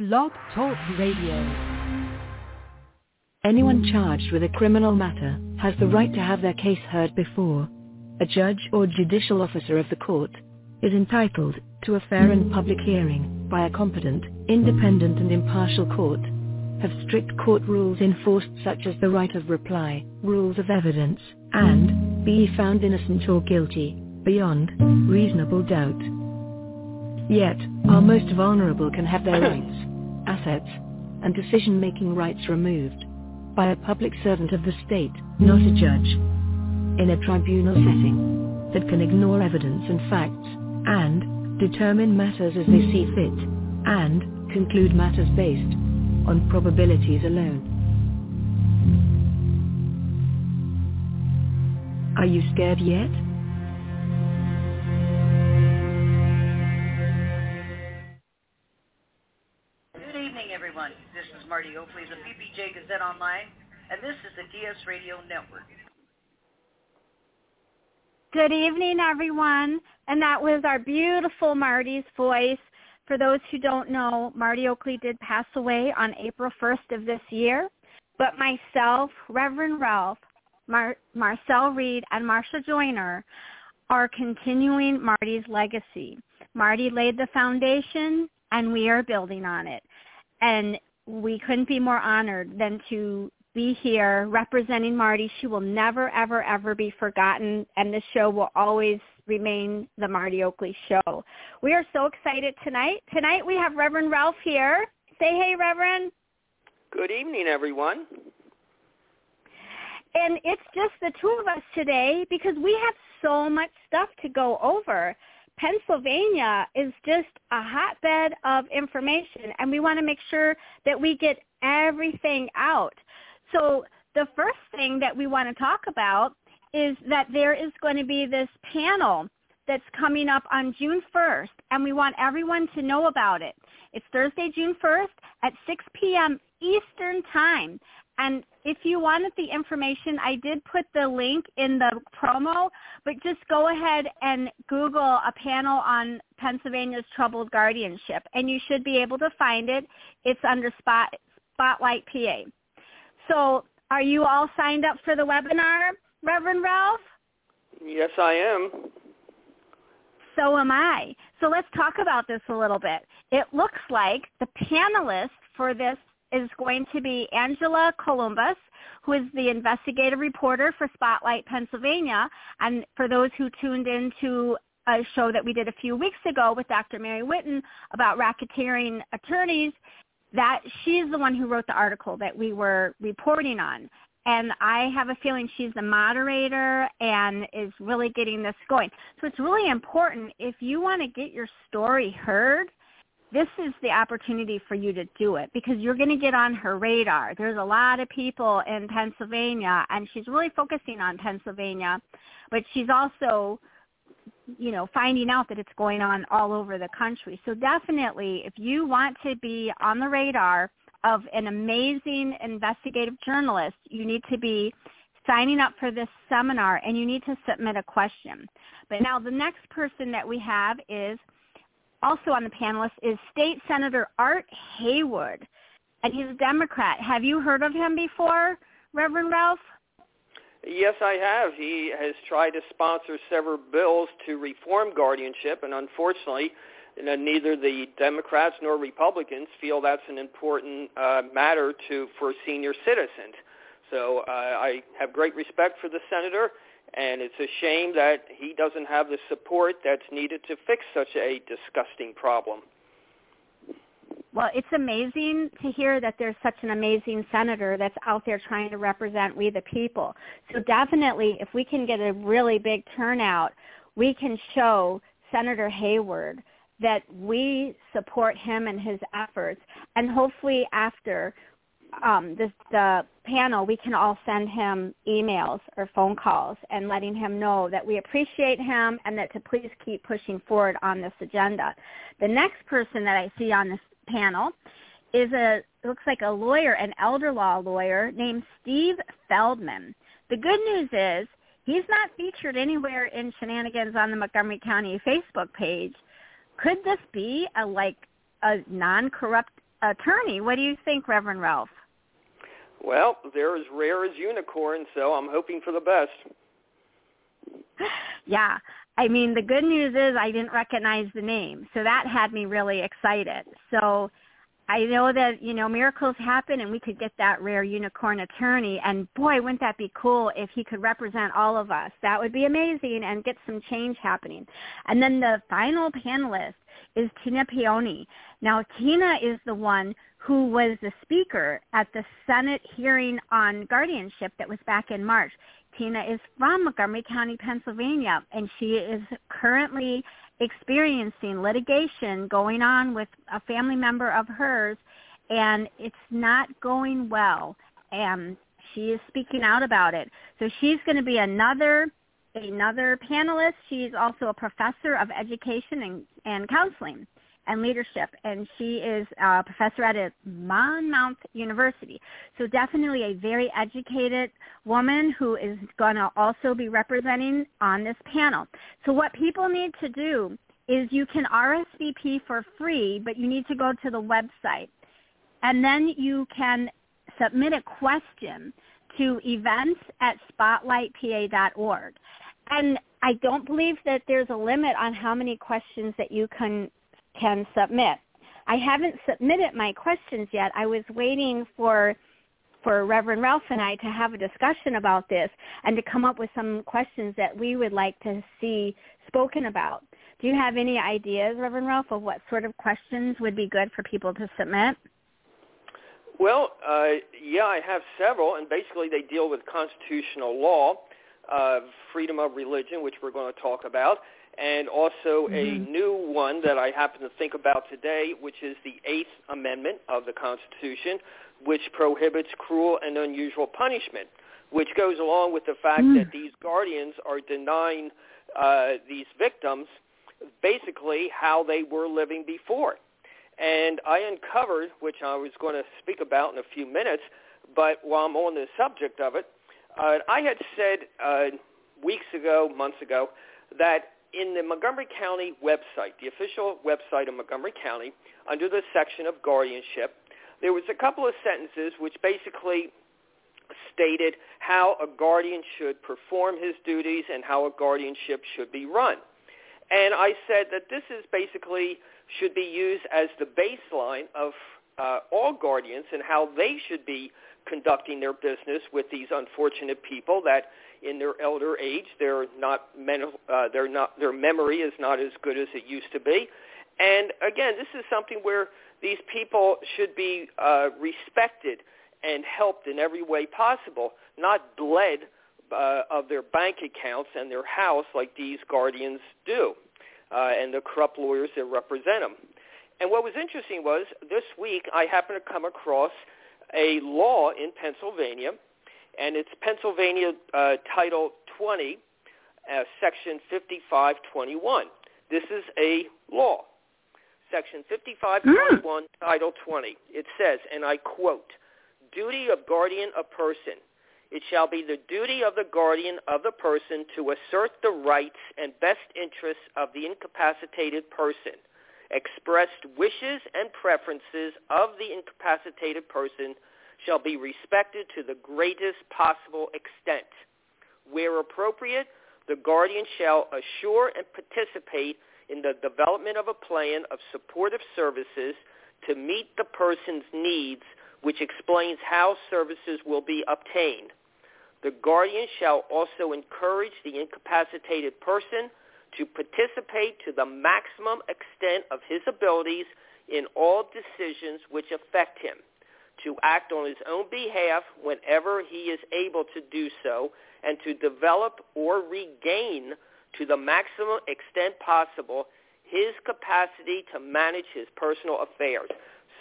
Blog Talk Radio. Anyone charged with a criminal matter has the right to have their case heard before a judge or judicial officer of the court is entitled to a fair and public hearing by a competent, independent and impartial court. Have strict court rules enforced such as the right of reply, rules of evidence, and be found innocent or guilty, beyond reasonable doubt. Yet, our most vulnerable can have their rights, assets, and decision-making rights removed by a public servant of the state, not a judge, in a tribunal setting that can ignore evidence and facts, and determine matters as they see fit, and conclude matters based on probabilities alone. Are you scared yet? Marti Oakley the PPJ Gazette Online, and this is the TS Radio Network. Good evening, everyone. And that was our beautiful Marti's voice. For those who don't know, Marti Oakley did pass away on April 1st of this year. But myself, Reverend Ralph, Mar- Marcel Reed, and Marsha Joyner are continuing Marti's legacy. Marti laid the foundation, and we are building on it. And we couldn't be more honored than to be here representing Marti. She will never, ever, ever be forgotten, and this show will always remain the Marti Oakley Show. We are so excited tonight. Tonight we have Reverend Ralph here. Say hey, Reverend. Good evening, everyone. And it's just the two of us today because we have so much stuff to go over. Pennsylvania is just a hotbed of information, and we want to make sure that we get everything out. So the first thing that we want to talk about is that there is going to be this panel that's coming up on June 1st, and we want everyone to know about it. It's Thursday, June 1st at 6 p.m. Eastern Time. And if you wanted the information, I did put the link in the promo, but just go ahead and Google a panel on Pennsylvania's troubled guardianship, and you should be able to find it. It's under Spot, Spotlight PA. So are you all signed up for the webinar, Reverend Ralph? Yes, I am. So am I. So let's talk about this a little bit. It looks like the panelists for this is going to be Angela Couloumbis, who is the investigative reporter for Spotlight Pennsylvania. And for those who tuned in to a show that we did a few weeks ago with Dr. Mary Whitten about racketeering attorneys, that she's the one who wrote the article that we were reporting on. And I have a feeling she's the moderator and is really getting this going. So it's really important if you want to get your story heard, this is the opportunity for you to do it because you're going to get on her radar. There's a lot of people in Pennsylvania and she's really focusing on Pennsylvania, but she's also you know, finding out that it's going on all over the country. So definitely, if you want to be on the radar of an amazing investigative journalist, you need to be signing up for this seminar and you need to submit a question. But now the next person that we have is also on the panelist is State Senator Art Haywood, and he's a Democrat. Have you heard of him before, Reverend Ralph? Yes, I have. He has tried to sponsor several bills to reform guardianship, and unfortunately, neither the Democrats nor Republicans feel that's an important uh, matter to for senior citizens. So uh, I have great respect for the senator, and it's a shame that he doesn't have the support that's needed to fix such a disgusting problem. Well, it's amazing to hear that there's such an amazing senator that's out there trying to represent we the people. So definitely, if we can get a really big turnout, we can show Senator Haywood that we support him and his efforts. And hopefully after um, this, the panel, we can all send him emails or phone calls and letting him know that we appreciate him and that to please keep pushing forward on this agenda. The next person that I see on this panel is a looks like a lawyer, an elder law lawyer named Steve Feldman. The good news is he's not featured anywhere in shenanigans on the Montgomery County Facebook page. Could this be a like a non-corrupt attorney. What do you think, Reverend Ralph? Well, they're as rare as unicorns, so I'm hoping for the best. Yeah. I mean, the good news is I didn't recognize the name, so that had me really excited. So I know that, you know, miracles happen and we could get that rare unicorn attorney and boy, wouldn't that be cool if he could represent all of us. That would be amazing and get some change happening. And then the final panelist is Tina Paone. Now, Tina is the one who was the speaker at the Senate hearing on guardianship that was back in March. Tina is from Montgomery County, Pennsylvania, and she is currently experiencing litigation going on with a family member of hers and it's not going well and she is speaking out about it. So she's going to be another another panelist. She's also a professor of education and, and counseling and leadership, and she is a professor at Monmouth University. So definitely a very educated woman who is going to also be representing on this panel. So what people need to do is you can RSVP for free, but you need to go to the website. And then you can submit a question to events at spotlightpa.org. And I don't believe that there's a limit on how many questions that you can can submit. I haven't submitted my questions yet. I was waiting for for Reverend Ralph and I to have a discussion about this and to come up with some questions that we would like to see spoken about. Do you have any ideas, Reverend Ralph, of what sort of questions would be good for people to submit? Well, uh, yeah, I have several, and basically they deal with constitutional law, uh, freedom of religion, which we're going to talk about, and also mm-hmm. a new one that I happen to think about today, which is the Eighth Amendment of the Constitution, which prohibits cruel and unusual punishment, which goes along with the fact mm. that these guardians are denying uh, these victims basically how they were living before. And I uncovered, which I was going to speak about in a few minutes, but while I'm on the subject of it, uh, I had said uh, weeks ago, months ago, that in the Montgomery County website, the official website of Montgomery County, under the section of guardianship, there was a couple of sentences which basically stated how a guardian should perform his duties and how a guardianship should be run. And I said that this is basically should be used as the baseline of uh, all guardians and how they should be conducting their business with these unfortunate people that in their elder age they're not mental uh, they're not their memory is not as good as it used to be. And again this is something where these people should be uh, respected and helped in every way possible not bled uh, of their bank accounts and their house like these guardians do uh, and the corrupt lawyers that represent them and what was interesting was this week I happened to come across a law in Pennsylvania and it's Pennsylvania uh, Title 20, uh, Section 5521. This is a law. Section 5521, mm. Title 20. It says, and I quote, duty of guardian of person. It shall be the duty of the guardian of the person to assert the rights and best interests of the incapacitated person, expressed wishes and preferences of the incapacitated person shall be respected to the greatest possible extent. Where appropriate, the guardian shall assure and participate in the development of a plan of supportive services to meet the person's needs, which explains how services will be obtained. The guardian shall also encourage the incapacitated person to participate to the maximum extent of his abilities in all decisions which affect him to act on his own behalf whenever he is able to do so, and to develop or regain to the maximum extent possible his capacity to manage his personal affairs.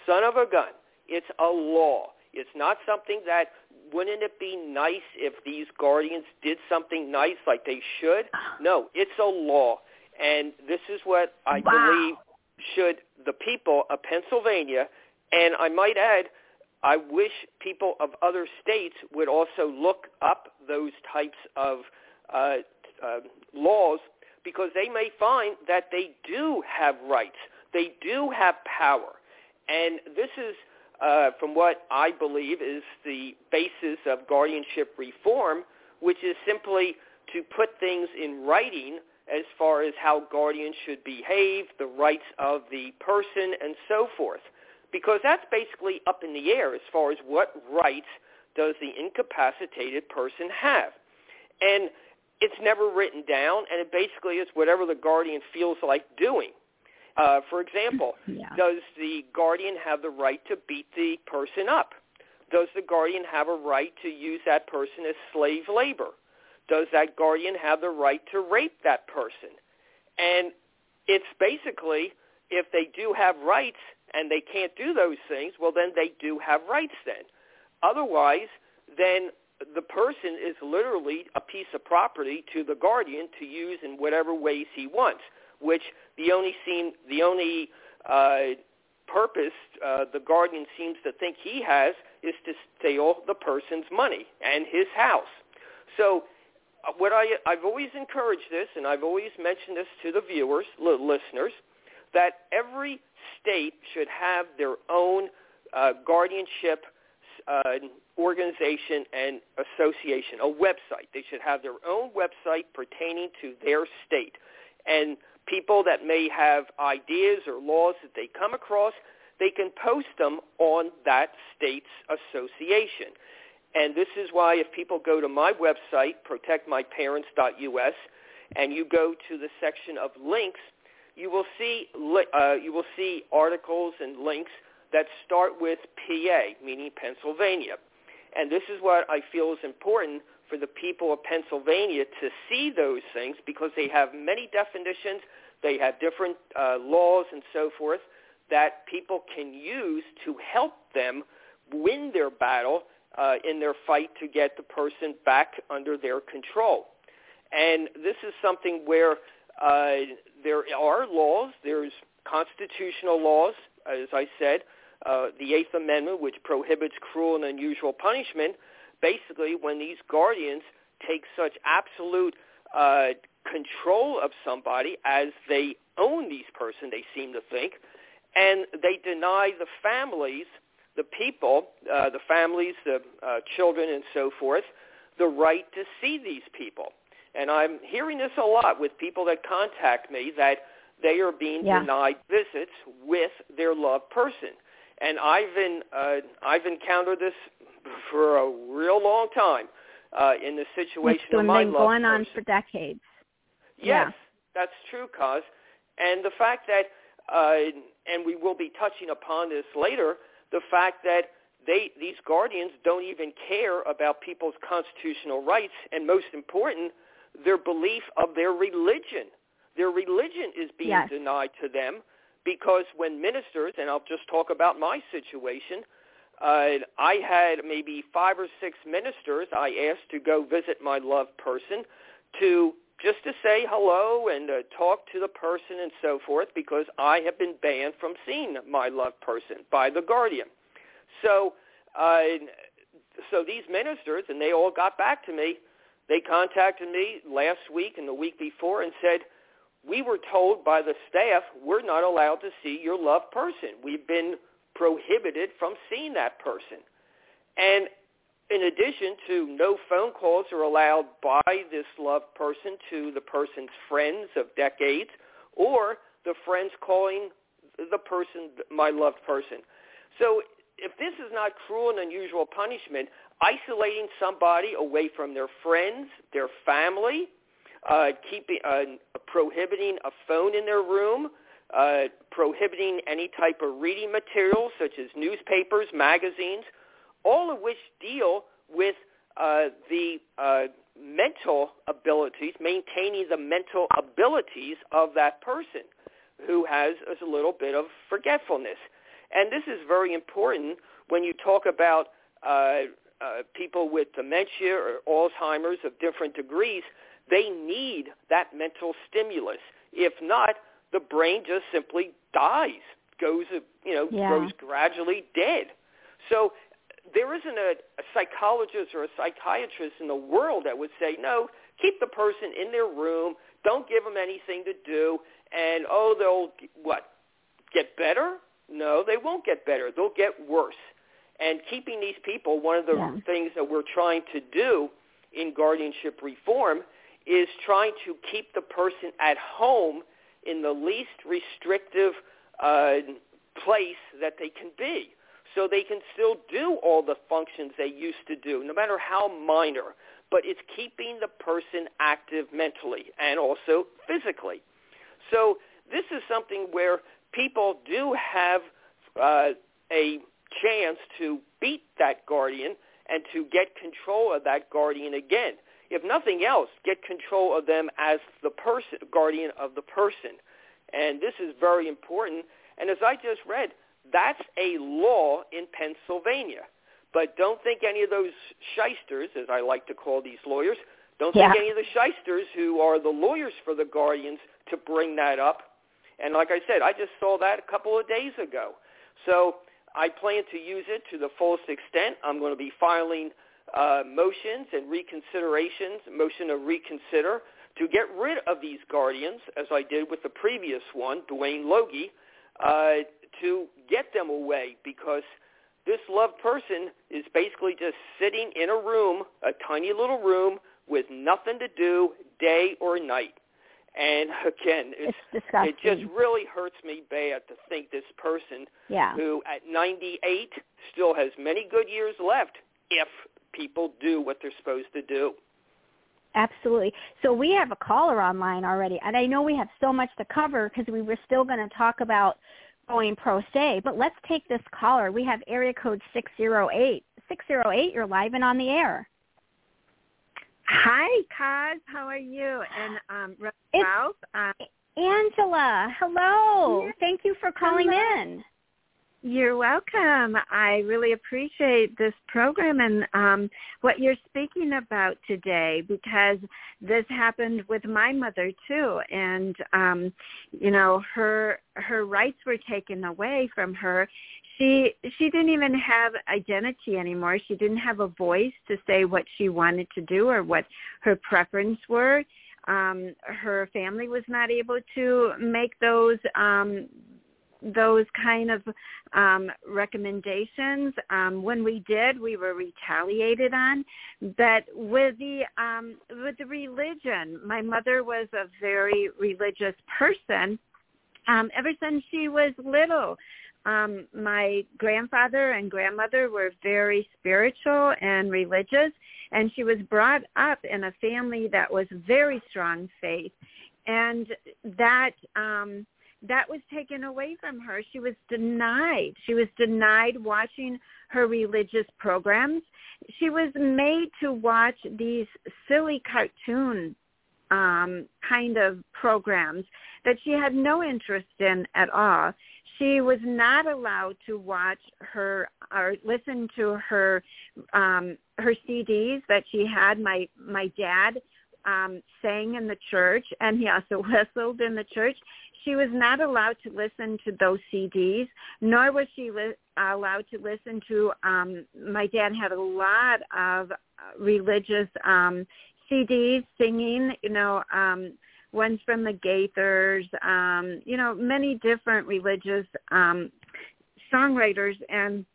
Son of a gun, it's a law. It's not something that wouldn't it be nice if these guardians did something nice like they should? No, it's a law. And this is what I wow. believe should the people of Pennsylvania, and I might add, I wish people of other states would also look up those types of uh, uh, laws because they may find that they do have rights, they do have power, And this is, uh, from what I believe, is the basis of guardianship reform, which is simply to put things in writing as far as how guardians should behave, the rights of the person, and so forth. Because that's basically up in the air as far as what rights does the incapacitated person have. And it's never written down, and it basically is whatever the guardian feels like doing. Uh, for example, yeah. does the guardian have the right to beat the person up? Does the guardian have a right to use that person as slave labor? Does that guardian have the right to rape that person? And it's basically, if they do have rights and they can't do those things, well, then they do have rights then. Otherwise, then the person is literally a piece of property to the guardian to use in whatever ways he wants, which the only seem the only uh, purpose uh, the guardian seems to think he has is to steal the person's money and his house. So uh, what I I've always encouraged this, and I've always mentioned this to the viewers, listeners, that every state should have their own uh, guardianship uh, organization and association, a website. They should have their own website pertaining to their state. And people that may have ideas or laws that they come across, they can post them on that state's association. And this is why if people go to my website, protectmyparents.us, and you go to the section of links, you will see uh, you will see articles and links that start with PA, meaning Pennsylvania. And this is what I feel is important for the people of Pennsylvania to see those things because they have many definitions, they have different uh, laws and so forth that people can use to help them win their battle uh, in their fight to get the person back under their control. And this is something where uh, there are laws, there's constitutional laws, as I said, uh, the Eighth Amendment, which prohibits cruel and unusual punishment, basically when these guardians take such absolute uh, control of somebody as they own these person, they seem to think, and they deny the families, the people, uh, the families, the uh, children, and so forth, the right to see these people. And I'm hearing this a lot with people that contact me that they are being yeah. denied visits with their loved person. And I've been, uh, I've encountered this for a real long time uh, in the situation it's of my been loved going person. on for decades. Yes, yeah. that's true, Coz. And the fact that, uh, and we will be touching upon this later, the fact that they, these guardians don't even care about people's constitutional rights, and most important, their belief of their religion. Their religion is being yes. denied to them because when ministers, and I'll just talk about my situation, uh, I had maybe five or six ministers I asked to go visit my loved person to just to say hello and uh, talk to the person and so forth because I have been banned from seeing my loved person by the guardian. So, uh, so these ministers, and they all got back to me. They contacted me last week and the week before and said, we were told by the staff we're not allowed to see your loved person. We've been prohibited from seeing that person. And in addition to no phone calls are allowed by this loved person to the person's friends of decades or the friends calling the person my loved person. So if this is not cruel and unusual punishment, isolating somebody away from their friends, their family, uh, keeping, uh, prohibiting a phone in their room, uh, prohibiting any type of reading materials such as newspapers, magazines, all of which deal with uh, the uh, mental abilities, maintaining the mental abilities of that person who has a little bit of forgetfulness. And this is very important when you talk about uh, uh, people with dementia or Alzheimer's of different degrees. They need that mental stimulus. If not, the brain just simply dies, goes, you know, yeah. grows gradually dead. So there isn't a, a psychologist or a psychiatrist in the world that would say, no, keep the person in their room, don't give them anything to do, and oh, they'll what get better? No, they won't get better. They'll get worse. And keeping these people, one of the yeah. things that we're trying to do in guardianship reform is trying to keep the person at home in the least restrictive uh, place that they can be so they can still do all the functions they used to do, no matter how minor. But it's keeping the person active mentally and also physically. So this is something where people do have uh, a chance to beat that guardian and to get control of that guardian again. If nothing else, get control of them as the person, guardian of the person. And this is very important. And as I just read, that's a law in Pennsylvania. But don't think any of those shysters, as I like to call these lawyers, don't yeah. think any of the shysters who are the lawyers for the guardians to bring that up. And like I said, I just saw that a couple of days ago. So I plan to use it to the fullest extent. I'm going to be filing uh, motions and reconsiderations, motion to reconsider, to get rid of these guardians, as I did with the previous one, Duane Logie, uh, to get them away because this loved person is basically just sitting in a room, a tiny little room, with nothing to do day or night. And again, it's, it's it just really hurts me bad to think this person yeah. who at 98 still has many good years left if people do what they're supposed to do. Absolutely. So we have a caller online already, and I know we have so much to cover because we were still going to talk about going pro se, but let's take this caller. We have area code 608. 608, you're live and on the air. Hi, Coz. How are you? And um, Ralph. Um, Angela, hello. Yes. Thank you for calling hello. in. You're welcome. I really appreciate this program and um, what you're speaking about today because this happened with my mother too, and um, you know her her rights were taken away from her. She she didn't even have identity anymore. She didn't have a voice to say what she wanted to do or what her preference were. Um, her family was not able to make those um, those kind of um, recommendations. Um, when we did, we were retaliated on. But with the um, with the religion, my mother was a very religious person. Um, ever since she was little, um, my grandfather and grandmother were very spiritual and religious, and she was brought up in a family that was very strong faith, and that. Um, that was taken away from her. She was denied. She was denied watching her religious programs. She was made to watch these silly cartoon um, kind of programs that she had no interest in at all. She was not allowed to watch her or listen to her um, her CDs that she had. My my dad um, sang in the church, and he also whistled in the church she was not allowed to listen to those CDs, nor was she li- allowed to listen to. Um, my dad had a lot of uh, religious um, CDs singing. You know, um, ones from the Gaithers. Um, you know, many different religious um, songwriters and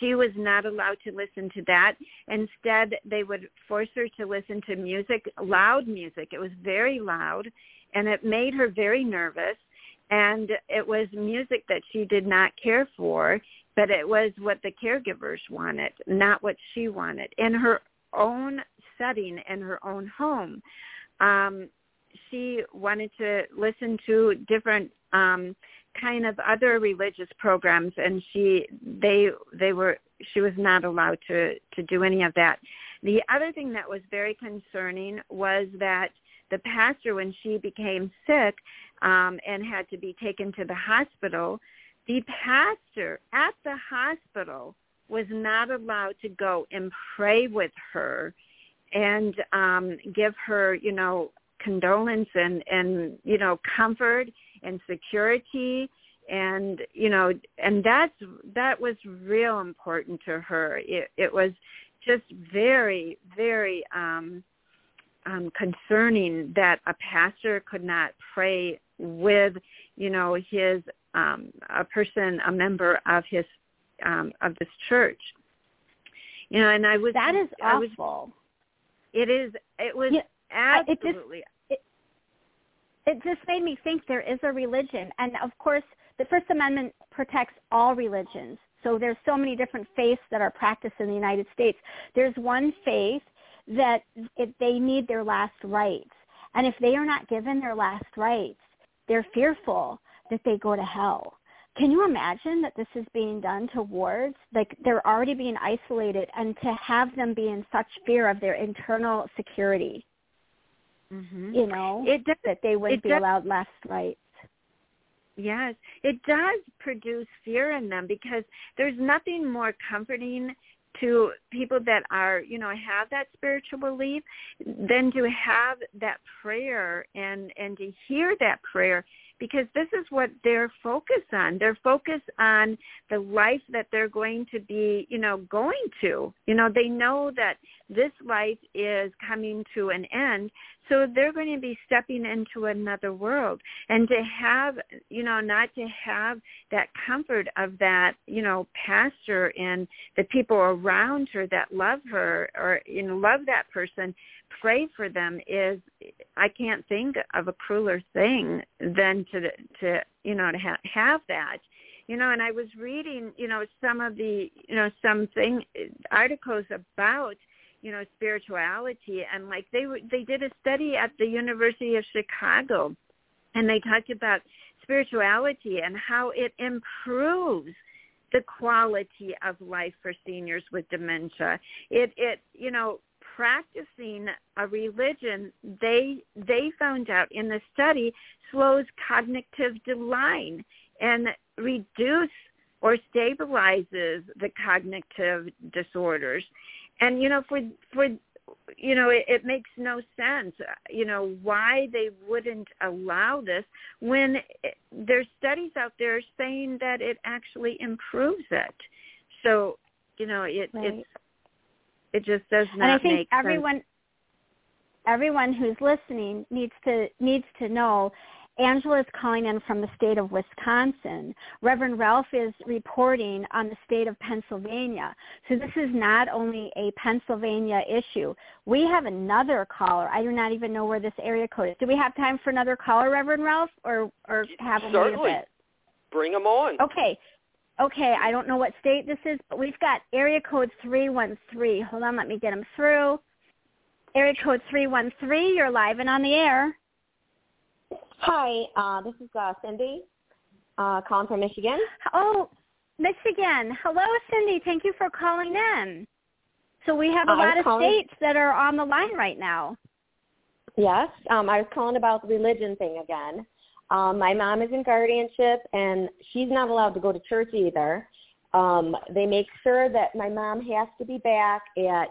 she was not allowed to listen to that. Instead, they would force her to listen to music, loud music. It was very loud and it made her very nervous and it was music that she did not care for but it was what the caregivers wanted not what she wanted in her own setting in her own home um she wanted to listen to different um kind of other religious programs and she they they were she was not allowed to to do any of that. The other thing that was very concerning was that the pastor, when she became sick um, and had to be taken to the hospital, the pastor at the hospital was not allowed to go and pray with her and um, give her, you know, condolence and and you know comfort and security and you know and that's that was real important to her it it was just very very um um, concerning that a pastor could not pray with you know, his um, a person, a member of his um, of this church. You know, and I was that is I awful. Was, it is. It was yeah, absolutely. It just, made me think there is a religion, and of course, the First Amendment protects all religions. So there's so many different faiths that are practiced in the United States. There's one faith that if they need their last rites, and if they are not given their last rites, they're fearful that they go to hell. Can you imagine that this is being done to wards? Like they're already being isolated and to have them be in such fear of their internal security. Mm-hmm. You know, it does, that they wouldn't be does, allowed last rites. Yes, it does produce fear in them because there's nothing more comforting to people that are, you know, have that spiritual belief than to have that prayer and and to hear that prayer because this is what they're focused on. They're focused on the life that they're going to be, you know, going to. You know, they know that this life is coming to an end, so they're going to be stepping into another world. And to have, you know, not to have that comfort of that, you know, pastor and the people around her that love her or, you know, love that person, pray for them is I can't think of a crueler thing than to to you know to ha- have that you know and I was reading you know some of the you know some thing articles about you know spirituality and like they were they did a study at the University of Chicago and they talked about spirituality and how it improves the quality of life for seniors with dementia. It it you know practicing a religion they they found out in the study slows cognitive decline and reduce or stabilizes the cognitive disorders and you know for for you know it, it makes no sense you know why they wouldn't allow this when it, there's studies out there saying that it actually improves it so you know it right. it's it just does not and I think make everyone sense. everyone who's listening needs to needs to know Angela is calling in from the state of Wisconsin. Reverend Ralph is reporting on the state of Pennsylvania. So this is not only a Pennsylvania issue. We have another caller. I do not even know where this area code is. Do we have time for another caller, Reverend Ralph, or or have a Certainly. bit? Bring them on. Okay. Okay, I don't know what state this is, but we've got area code 313. Hold on, let me get them through. Area code 313, you're live and on the air. Hi, uh, this is uh, Cindy, uh, calling from Michigan. Oh, Michigan. Hello, Cindy. Thank you for calling in. So we have a lot of calling- states that are on the line right now. Yes, um, I was calling about the religion thing again. Um, my mom is in guardianship, and she's not allowed to go to church either. Um, they make sure that my mom has to be back at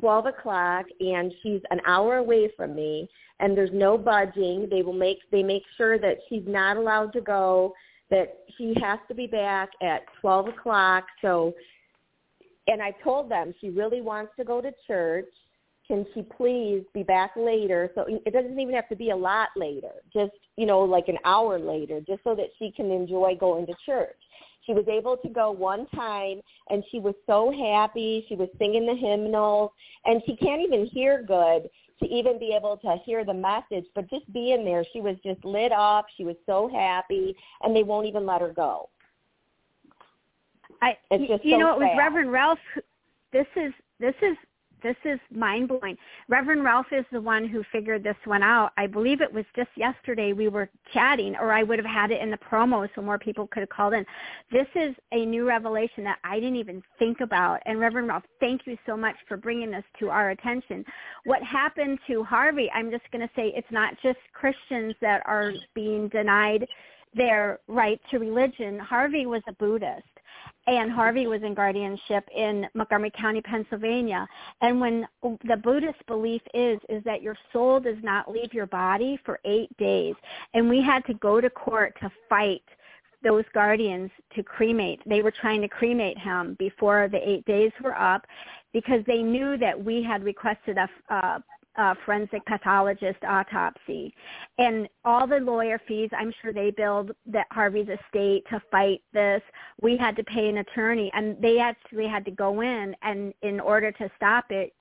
12 o'clock, and she's an hour away from me, and there's no budging. They will make they make sure that she's not allowed to go, that she has to be back at 12 o'clock. So, and I told them she really wants to go to church can she please be back later? So it doesn't even have to be a lot later, just, you know, like an hour later, just so that she can enjoy going to church. She was able to go one time and she was so happy. She was singing the hymnals and she can't even hear good to even be able to hear the message, but just being there, she was just lit up. She was so happy and they won't even let her go. I, It's just you so know, it was sad. Reverend Ralph. This is this is this is mind blowing. Reverend Ralph is the one who figured this one out. I believe it was just yesterday we were chatting, or I would have had it in the promo so more people could have called in. This is a new revelation that I didn't even think about. And Reverend Ralph, thank you so much for bringing this to our attention. What happened to Harvey? I'm just going to say it's not just Christians that are being denied their right to religion. Harvey was a Buddhist and Harvey was in guardianship in Montgomery County, Pennsylvania. And when the Buddhist belief is is that your soul does not leave your body for 8 days. And we had to go to court to fight those guardians to cremate. They were trying to cremate him before the 8 days were up because they knew that we had requested a uh, uh, forensic pathologist autopsy. And all the lawyer fees, I'm sure they billed that Harvey's estate to fight this. We had to pay an attorney and they actually had to go in and in order to stop it,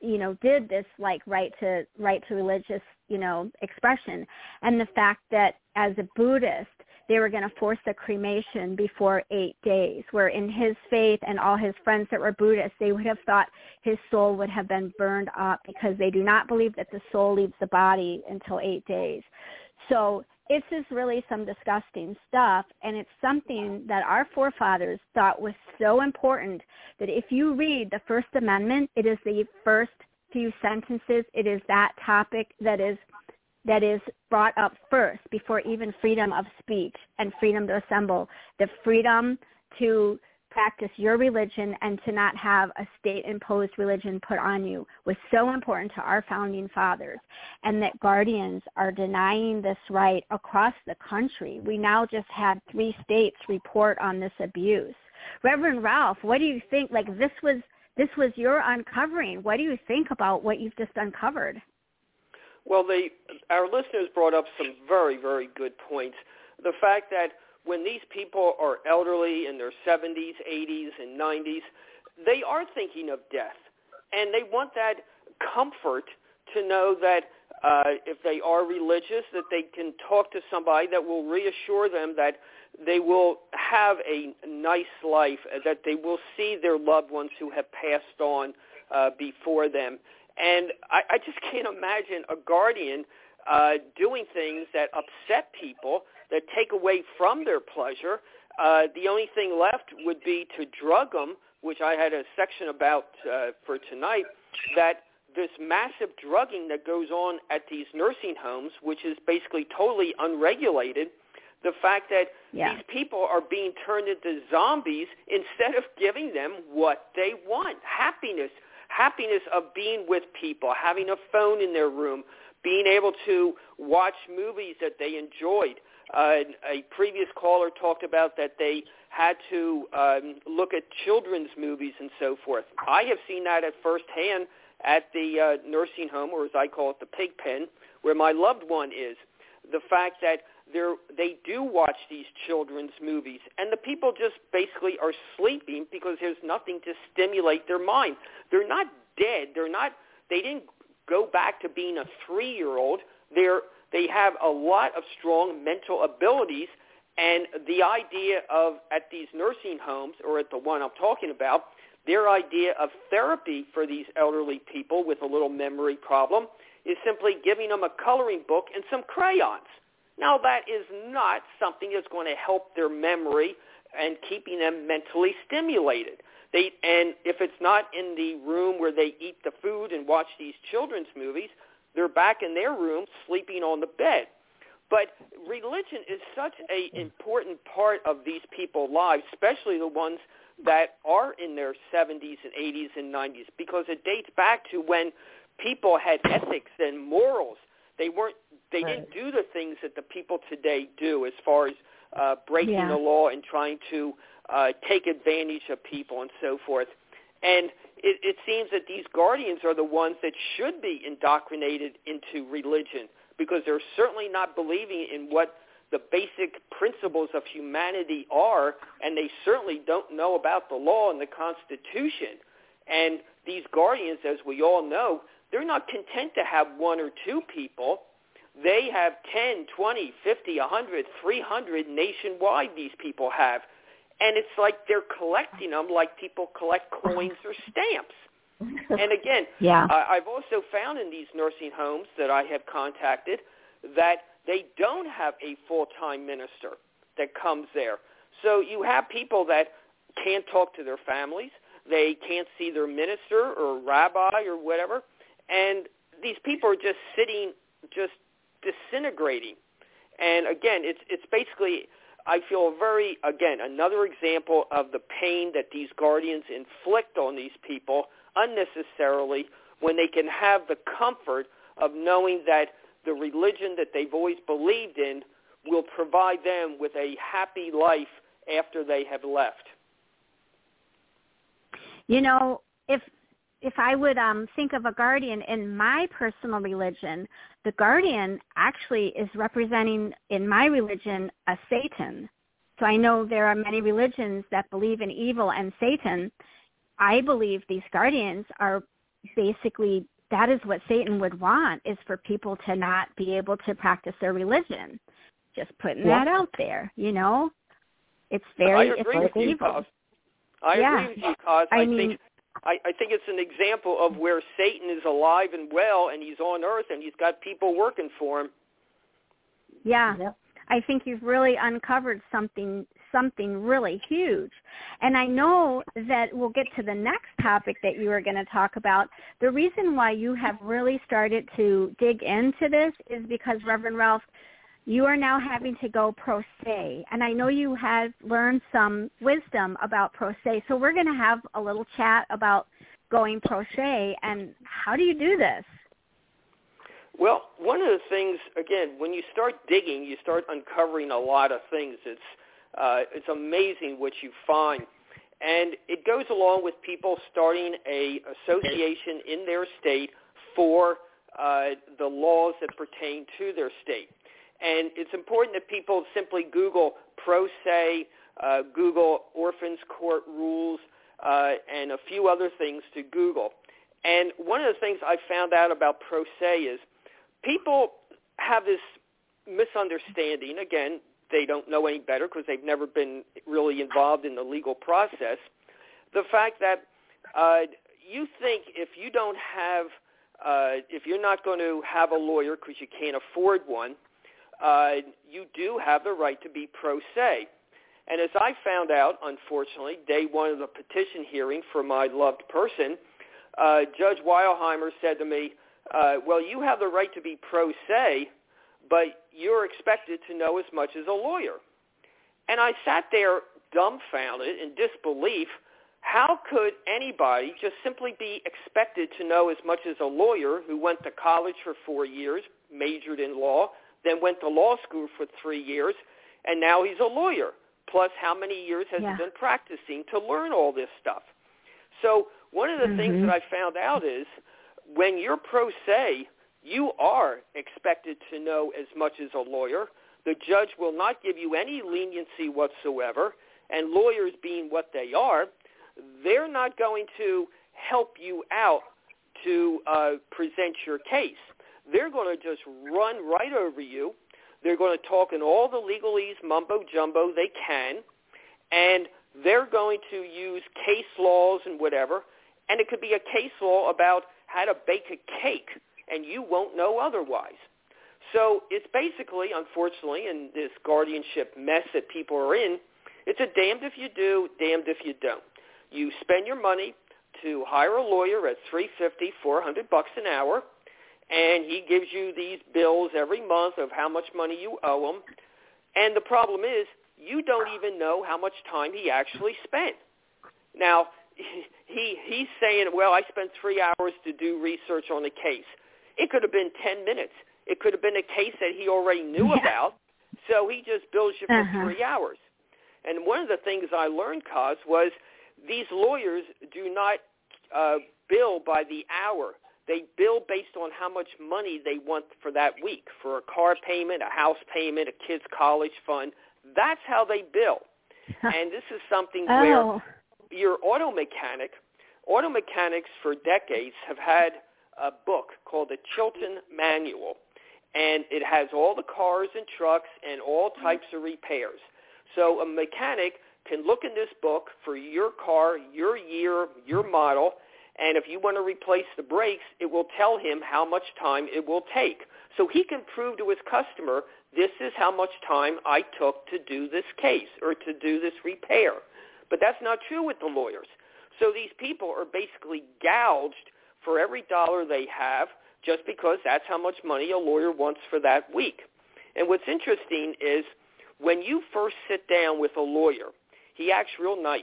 you know, did this like right to right to religious, you know, expression. And the fact that as a Buddhist, they were going to force the cremation before eight days, where in his faith and all his friends that were Buddhists, they would have thought his soul would have been burned up because they do not believe that the soul leaves the body until eight days. So it's just really some disgusting stuff, and it's something that our forefathers thought was so important that if you read the First Amendment, it is the first few sentences, it is that topic that is that is brought up first before even freedom of speech and freedom to assemble, the freedom to practice your religion and to not have a state-imposed religion put on you was so important to our founding fathers and that guardians are denying this right across the country. We now just had three states report on this abuse. Reverend Ralph, what do you think? Like this was this was your uncovering. What do you think about what you've just uncovered? Well, they, our listeners brought up some very, very good points. The fact that when these people are elderly in their 70s, 80s, and 90s, they are thinking of death. And they want that comfort to know that uh, if they are religious, that they can talk to somebody that will reassure them that they will have a nice life, that they will see their loved ones who have passed on uh, before them. And I, I just can't imagine a guardian uh, doing things that upset people, that take away from their pleasure. Uh, the only thing left would be to drug them, which I had a section about uh, for tonight, that this massive drugging that goes on at these nursing homes, which is basically totally unregulated, the fact that yeah. these people are being turned into zombies instead of giving them what they want, happiness, happiness of being with people, having a phone in their room, being able to watch movies that they enjoyed. Uh, a previous caller talked about that they had to um, look at children's movies and so forth. I have seen that at first hand at the uh, nursing home, or as I call it, the pig pen, where my loved one is. The fact that they're, they do watch these children's movies, and the people just basically are sleeping because there's nothing to stimulate their mind. They're not dead. They're not. They didn't go back to being a three-year-old. They're they have a lot of strong mental abilities, and the idea of at these nursing homes or at the one I'm talking about, their idea of therapy for these elderly people with a little memory problem is simply giving them a coloring book and some crayons now, that is not something that's going to help their memory and keeping them mentally stimulated. They, and if it's not in the room where they eat the food and watch these children's movies, they're back in their room sleeping on the bed. But religion is such an important part of these people's lives, especially the ones that are in their 70s and 80s and 90s, because it dates back to when people had ethics and morals. They weren't they right. didn't do the things that the people today do as far as uh, breaking yeah. the law and trying to uh, take advantage of people and so forth. And it, it seems that these guardians are the ones that should be indoctrinated into religion because they're certainly not believing in what the basic principles of humanity are, and they certainly don't know about the law and the Constitution. And these guardians, as we all know, they're not content to have one or two people. They have 10, 20, 50, 100, 300 nationwide these people have. And it's like they're collecting them like people collect coins or stamps. And again, yeah. uh, I've also found in these nursing homes that I have contacted that they don't have a full-time minister that comes there. So you have people that can't talk to their families. They can't see their minister or rabbi or whatever. And these people are just sitting, just disintegrating. And again, it's it's basically I feel very again another example of the pain that these guardians inflict on these people unnecessarily when they can have the comfort of knowing that the religion that they've always believed in will provide them with a happy life after they have left. You know, if if I would um, think of a guardian in my personal religion, the guardian actually is representing in my religion a Satan. So I know there are many religions that believe in evil and Satan. I believe these guardians are basically that is what Satan would want is for people to not be able to practice their religion. Just putting that out there, you know. It's very I it's with evil. You, Coz. I yeah. agree with you, Coz. I, I mean, think I, I think it's an example of where Satan is alive and well, and he's on Earth, and he's got people working for him. Yeah, Yep. I think you've really uncovered something something really huge. And I know that we'll get to the next topic that you are going to talk about. The reason why you have really started to dig into this is because Reverend Ralph, you are now having to go pro se. And I know you have learned some wisdom about pro se. So we're going to have a little chat about going pro se and how do you do this? Well, one of the things, again, when you start digging, you start uncovering a lot of things. It's uh, it's amazing what you find, and it goes along with people starting a association in their state for uh, the laws that pertain to their state. And it's important that people simply Google pro se, uh, Google orphans court rules, uh, and a few other things to Google. And one of the things I found out about pro se is people have this misunderstanding. Again, they don't know any better because they've never been really involved in the legal process. The fact that uh, you think if you don't have, uh, if you're not going to have a lawyer because you can't afford one, uh, you do have the right to be pro se. And as I found out, unfortunately, day one of the petition hearing for my loved person, uh, Judge Weilheimer said to me, uh, well, you have the right to be pro se, but you're expected to know as much as a lawyer. And I sat there dumbfounded in disbelief. How could anybody just simply be expected to know as much as a lawyer who went to college for four years, majored in law, then went to law school for three years, and now he's a lawyer? Plus, how many years has Yeah. he been practicing to learn all this stuff? So one of the things Mhm. that I found out is when you're pro se, you are expected to know as much as a lawyer. The judge will not give you any leniency whatsoever, and lawyers being what they are, they're not going to help you out to uh, present your case. They're going to just run right over you. They're going to talk in all the legalese mumbo jumbo they can, and they're going to use case laws and whatever, and it could be a case law about how to bake a cake, and you won't know otherwise. So it's basically, unfortunately, in this guardianship mess that people are in, it's a damned if you do, damned if you don't. You spend your money to hire a lawyer at three fifty, four hundred bucks an hour, and he gives you these bills every month of how much money you owe him. And the problem is, you don't even know how much time he actually spent. Now, he he's saying, well, I spent three hours to do research on the case. It could have been ten minutes. It could have been a case that he already knew Yeah. about. So he just bills you for Uh-huh. three hours. And one of the things I learned, Coz, was these lawyers do not uh, bill by the hour. They bill based on how much money they want for that week, for a car payment, a house payment, a kid's college fund. That's how they bill. and this is something oh. where oh, your auto mechanic, auto mechanics for decades have had a book called the Chilton Manual, and it has all the cars and trucks and all mm-hmm. types of repairs. So a mechanic can look in this book for your car, your year, your model, and if you want to replace the brakes, it will tell him how much time it will take. So he can prove to his customer, this is how much time I took to do this case or to do this repair. But that's not true with the lawyers. So these people are basically gouged for every dollar they have just because that's how much money a lawyer wants for that week. And what's interesting is when you first sit down with a lawyer, he acts real nice.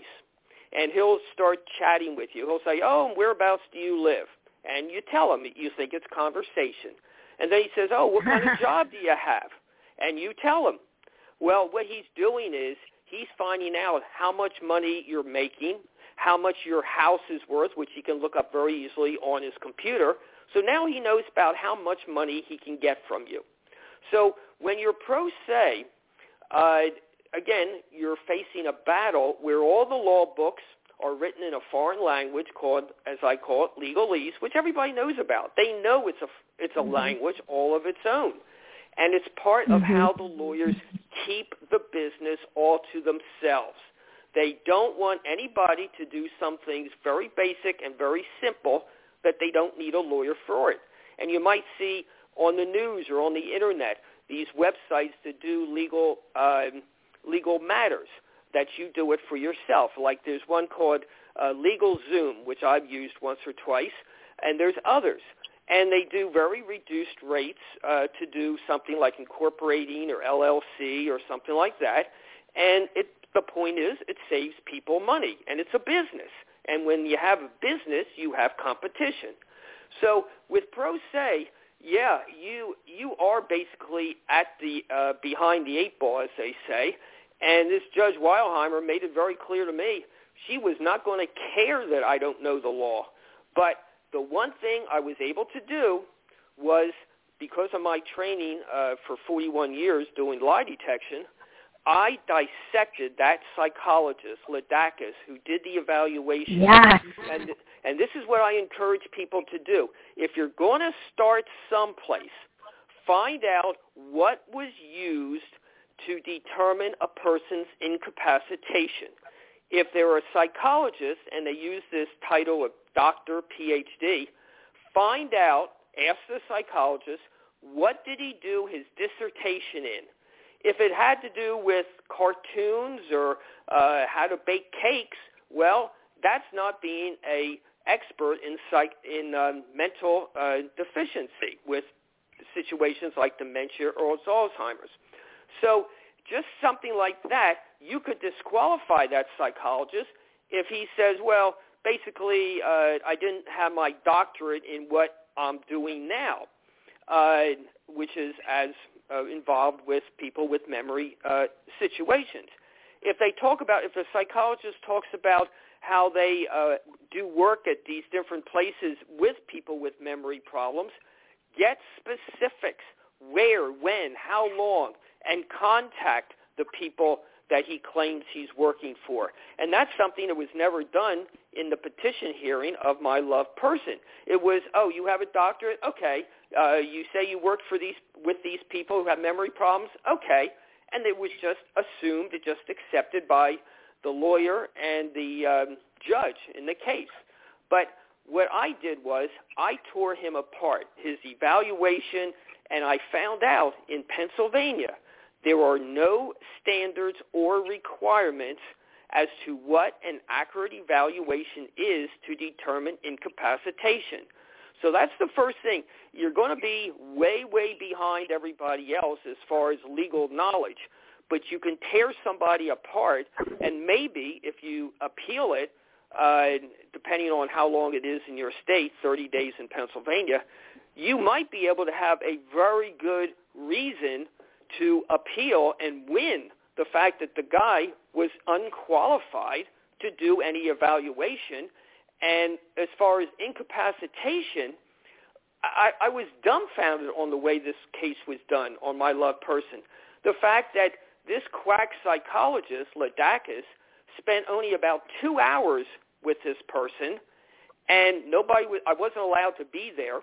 And he'll start chatting with you. He'll say, oh, whereabouts do you live? And you tell him you think it's conversation. And then he says, oh, what kind of job do you have? And you tell him. Well, what he's doing is he's finding out how much money you're making, how much your house is worth, which he can look up very easily on his computer. So now he knows about how much money he can get from you. So when you're pro se, uh, again, you're facing a battle where all the law books are written in a foreign language called, as I call it, legalese, which everybody knows about. They know it's a it's a mm-hmm. language all of its own, and it's part mm-hmm. of how the lawyers keep the business all to themselves. They don't want anybody to do some things very basic and very simple that they don't need a lawyer for it. And you might see on the news or on the internet these websites that do legal um, legal matters that you do it for yourself. Like there's one called uh, Legal Zoom, which I've used once or twice, and there's others. And they do very reduced rates uh, to do something like incorporating or LLC or something like that. And it, the point is, it saves people money, and it's a business. And when you have a business, you have competition. So with Pro Se, yeah, you you are basically at the uh, behind the eight ball, as they say. And this Judge Weilheimer made it very clear to me she was not going to care that I don't know the law. But the one thing I was able to do was because of my training uh, for 41 years doing lie detection, I dissected that psychologist, Ladakis, who did the evaluation. Yes. And, and this is what I encourage people to do. If you're going to start someplace, find out what was used to determine a person's incapacitation. If they're a psychologist and they use this title of doctor, PhD, find out, ask the psychologist, what did he do his dissertation in? If it had to do with cartoons or uh, how to bake cakes, well, that's not being a expert in psych in um, mental uh, deficiency with situations like dementia or Alzheimer's. So just something like that, you could disqualify that psychologist if he says, well, basically, uh, I didn't have my doctorate in what I'm doing now, uh, which is as uh, involved with people with memory uh, situations. If they talk about, if a psychologist talks about how they uh, do work at these different places with people with memory problems, get specifics. Where, when, how long, and contact the people that he claims he's working for. And that's something that was never done in the petition hearing of my loved person. It was, oh, you have a doctorate? Okay. Uh, you say you work for these with these people who have memory problems? Okay. And it was just assumed, it just accepted by the lawyer and the um, judge in the case. But what I did was I tore him apart, his evaluation, and I found out in Pennsylvania – there are no standards or requirements as to what an accurate evaluation is to determine incapacitation. So that's the first thing. You're going to be way, way behind everybody else as far as legal knowledge. But you can tear somebody apart, and maybe if you appeal it, uh, depending on how long it is in your state, 30 days in Pennsylvania, you might be able to have a very good reason to appeal and win the fact that the guy was unqualified to do any evaluation. And as far as incapacitation, I, I was dumbfounded on the way this case was done on my loved person. The fact that this quack psychologist, Ladakis, spent only about two hours with this person, and nobody, was, I wasn't allowed to be there.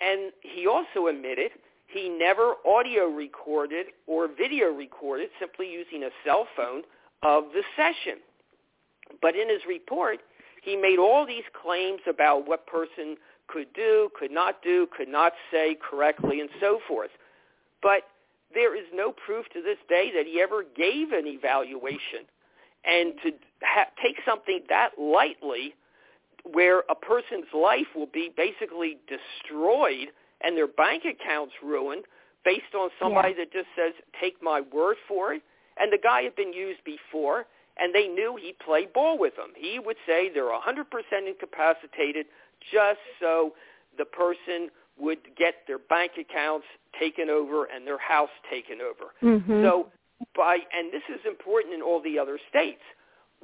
And he also admitted he never audio recorded or video recorded, simply using a cell phone, of the session. But in his report, he made all these claims about what person could do, could not do, could not say correctly, and so forth. But there is no proof to this day that he ever gave an evaluation. And to ha- take something that lightly, where a person's life will be basically destroyed – and their bank accounts ruined based on somebody yeah. that just says, take my word for it. And the guy had been used before, and they knew he'd play ball with them. He would say they're 100% incapacitated just so the person would get their bank accounts taken over and their house taken over. Mm-hmm. So by, and this is important in all the other states,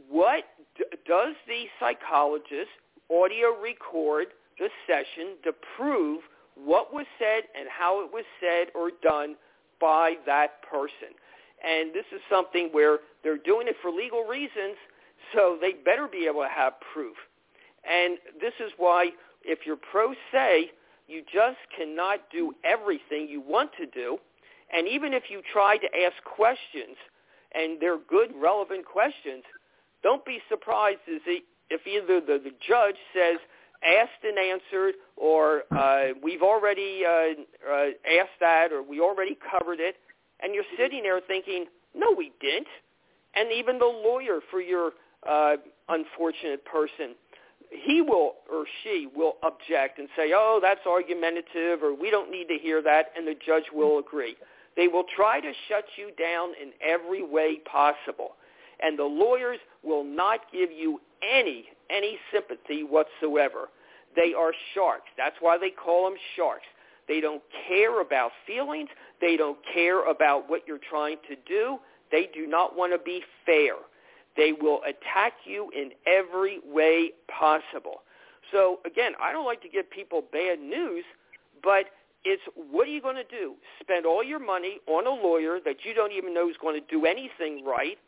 what d- does the psychologist audio record the session to prove what was said and how it was said or done by that person. And this is something where they're doing it for legal reasons, so they better be able to have proof. And this is why if you're pro se, you just cannot do everything you want to do. And even if you try to ask questions, and they're good, relevant questions, don't be surprised if either the, the judge says, asked and answered, or uh, we've already uh, uh, asked that, or we already covered it, and you're sitting there thinking, no, we didn't. And even the lawyer for your uh, unfortunate person, he will or she will object and say, oh, that's argumentative, or we don't need to hear that, and the judge will agree. They will try to shut you down in every way possible. And the lawyers will not give you any any sympathy whatsoever. They are sharks. That's why they call them sharks. They don't care about feelings. They don't care about what you're trying to do. They do not want to be fair. They will attack you in every way possible. So again, I don't like to give people bad news, but it's what are you going to do? Spend all your money on a lawyer that you don't even know is going to do anything right,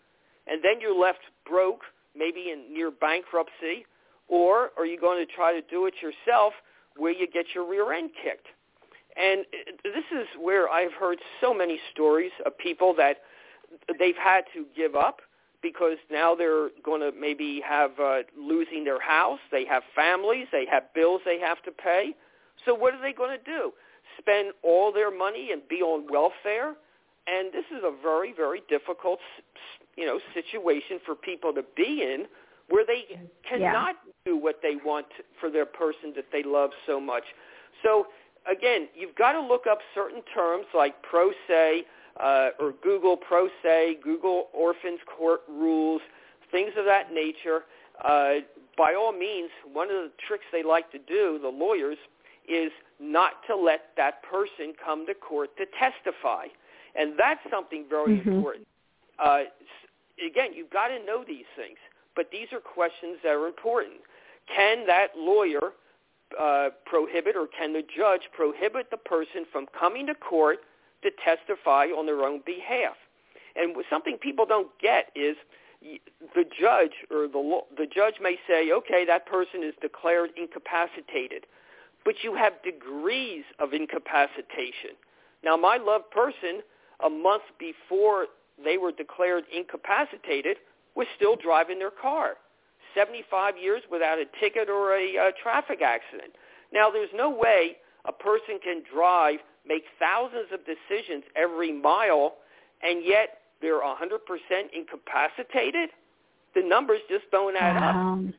and then you're left broke maybe in near bankruptcy, or are you going to try to do it yourself where you get your rear end kicked? And this is where I've heard so many stories of people that they've had to give up because now they're going to maybe have uh, losing their house, they have families, they have bills they have to pay. So what are they going to do? Spend all their money and be on welfare? And this is a very, very difficult you know, situation for people to be in where they cannot yeah. do what they want for their person that they love so much. So again, you've got to look up certain terms like pro se uh, or Google pro se, Google orphans court rules, things of that nature. Uh, by all means, one of the tricks they like to do, the lawyers, is not to let that person come to court to testify. And that's something very mm-hmm. important. Uh, again, you've got to know these things, but these are questions that are important. Can that lawyer uh, prohibit or can the judge prohibit the person from coming to court to testify on their own behalf? And something people don't get is the judge or the the judge may say, okay, that person is declared incapacitated, but you have degrees of incapacitation. Now, my loved person, a month before they were declared incapacitated was still driving their car. 75 years without a ticket or a uh, traffic accident. Now, there's no way a person can drive, make thousands of decisions every mile, and yet they're 100% incapacitated. The numbers just don't add up. This